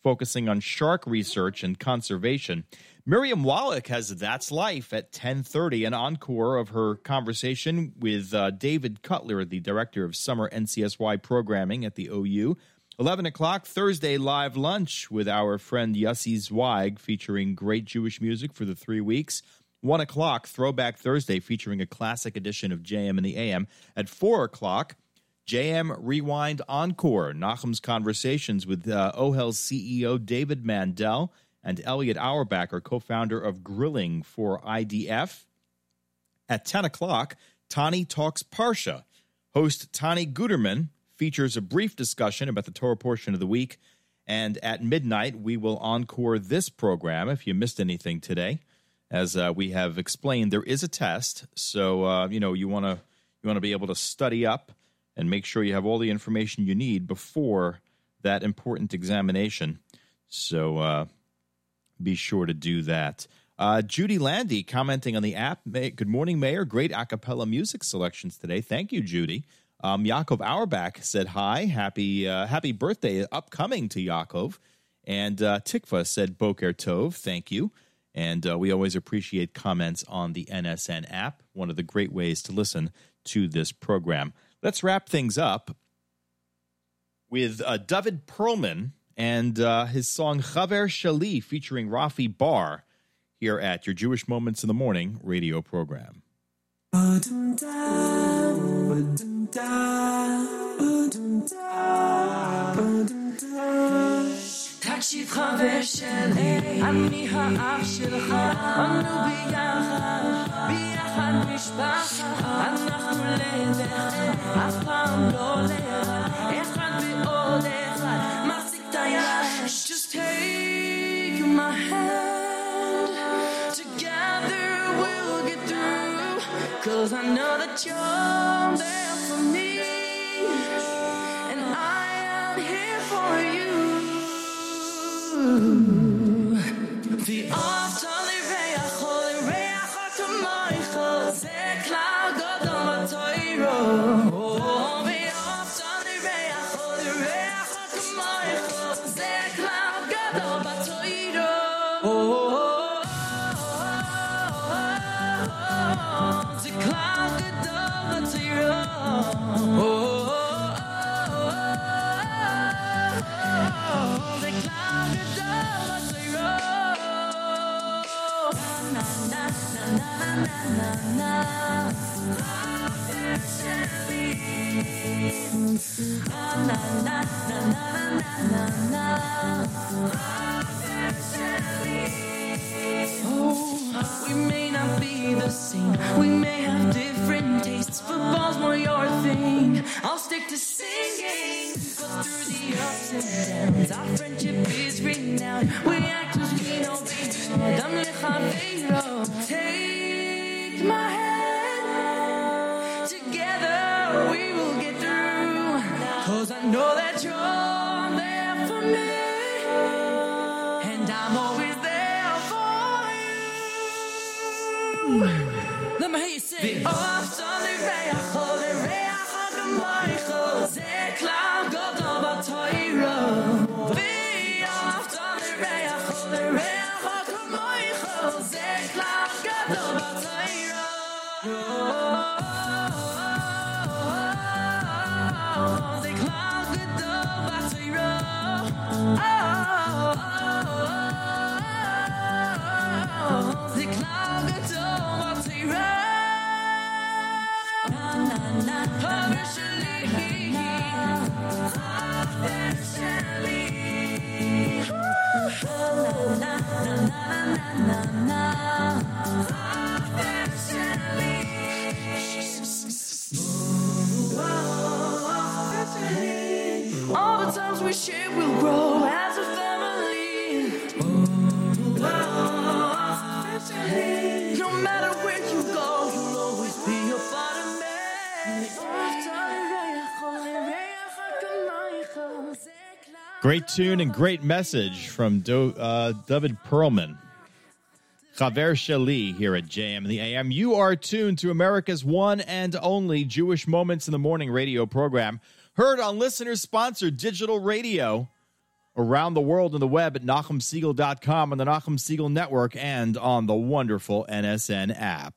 focusing on shark research and conservation. Miriam Wallach has That's Life at 10:30, an encore of her conversation with uh, David Cutler, the director of summer NCSY programming at the OU. 11 o'clock Thursday live lunch with our friend Yossi Zweig, featuring great Jewish music for the three weeks. 1 o'clock Throwback Thursday, featuring a classic edition of JM and the AM. At 4 o'clock, JM Rewind Encore, Nachum's conversations with uh, OHEL's CEO David Mandel and Elliot Auerbacher, co founder of Grilling for IDF. At 10 o'clock, Tani Talks Parsha, Host Tani Guterman features a brief discussion about the Torah portion of the week. And at midnight, we will encore this program if you missed anything today. As uh, we have explained, there is a test, so uh, you know you want to you want to be able to study up and make sure you have all the information you need before that important examination. So uh, be sure to do that. Uh, Judy Landy commenting on the app. Good morning, Mayer. Great acapella music selections today. Thank you, Judy. Um, Yaakov Auerbach said hi. Happy uh, happy birthday upcoming to Yaakov. And uh, Tikva said Boker Tov. Thank you. And uh, we always appreciate comments on the NSN app, one of the great ways to listen to this program. Let's wrap things up with uh, David Perlman and uh, his song Chaver Shali featuring Rafi Bar here at your Jewish Moments in the Morning radio program. תקשיב חבר שלי, אני האח שלך, אנו ביחד, ביחד משפחה, אנחנו לבד, אף פעם לא לבד, first. Just take my hand. Together we'll get through. Cause I know that you're there for me. And I am here for you. The. We may have different tastes. Football's more your thing. I'll stick to singing. But through the ups and downs, our friendship Great tune and great message from Do, uh, David Perlman. Chaver Shali here at JM the AM. You are tuned to America's one and only Jewish Moments in the Morning radio program, heard on listener sponsored digital radio around the world on the web at NachumSegal.com on the Nachum Segal Network and on the wonderful NSN app.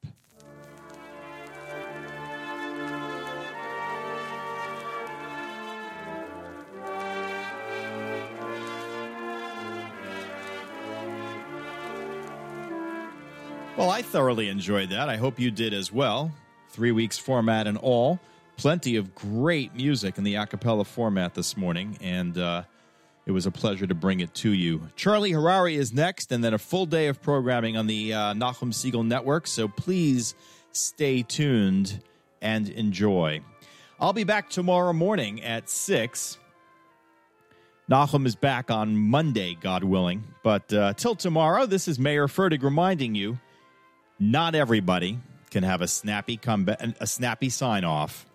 Well, I thoroughly enjoyed that. I hope you did as well. Three weeks format and all. Plenty of great music in the acapella format this morning, and uh, it was a pleasure to bring it to you. Charlie Harary is next, and then a full day of programming on the uh, Nachum Segal Network. So please stay tuned and enjoy. I'll be back tomorrow morning at 6. Nachum is back on Monday, God willing. But uh, till tomorrow, this is Mayer Fertig reminding you not everybody can have a snappy comeback, a snappy sign off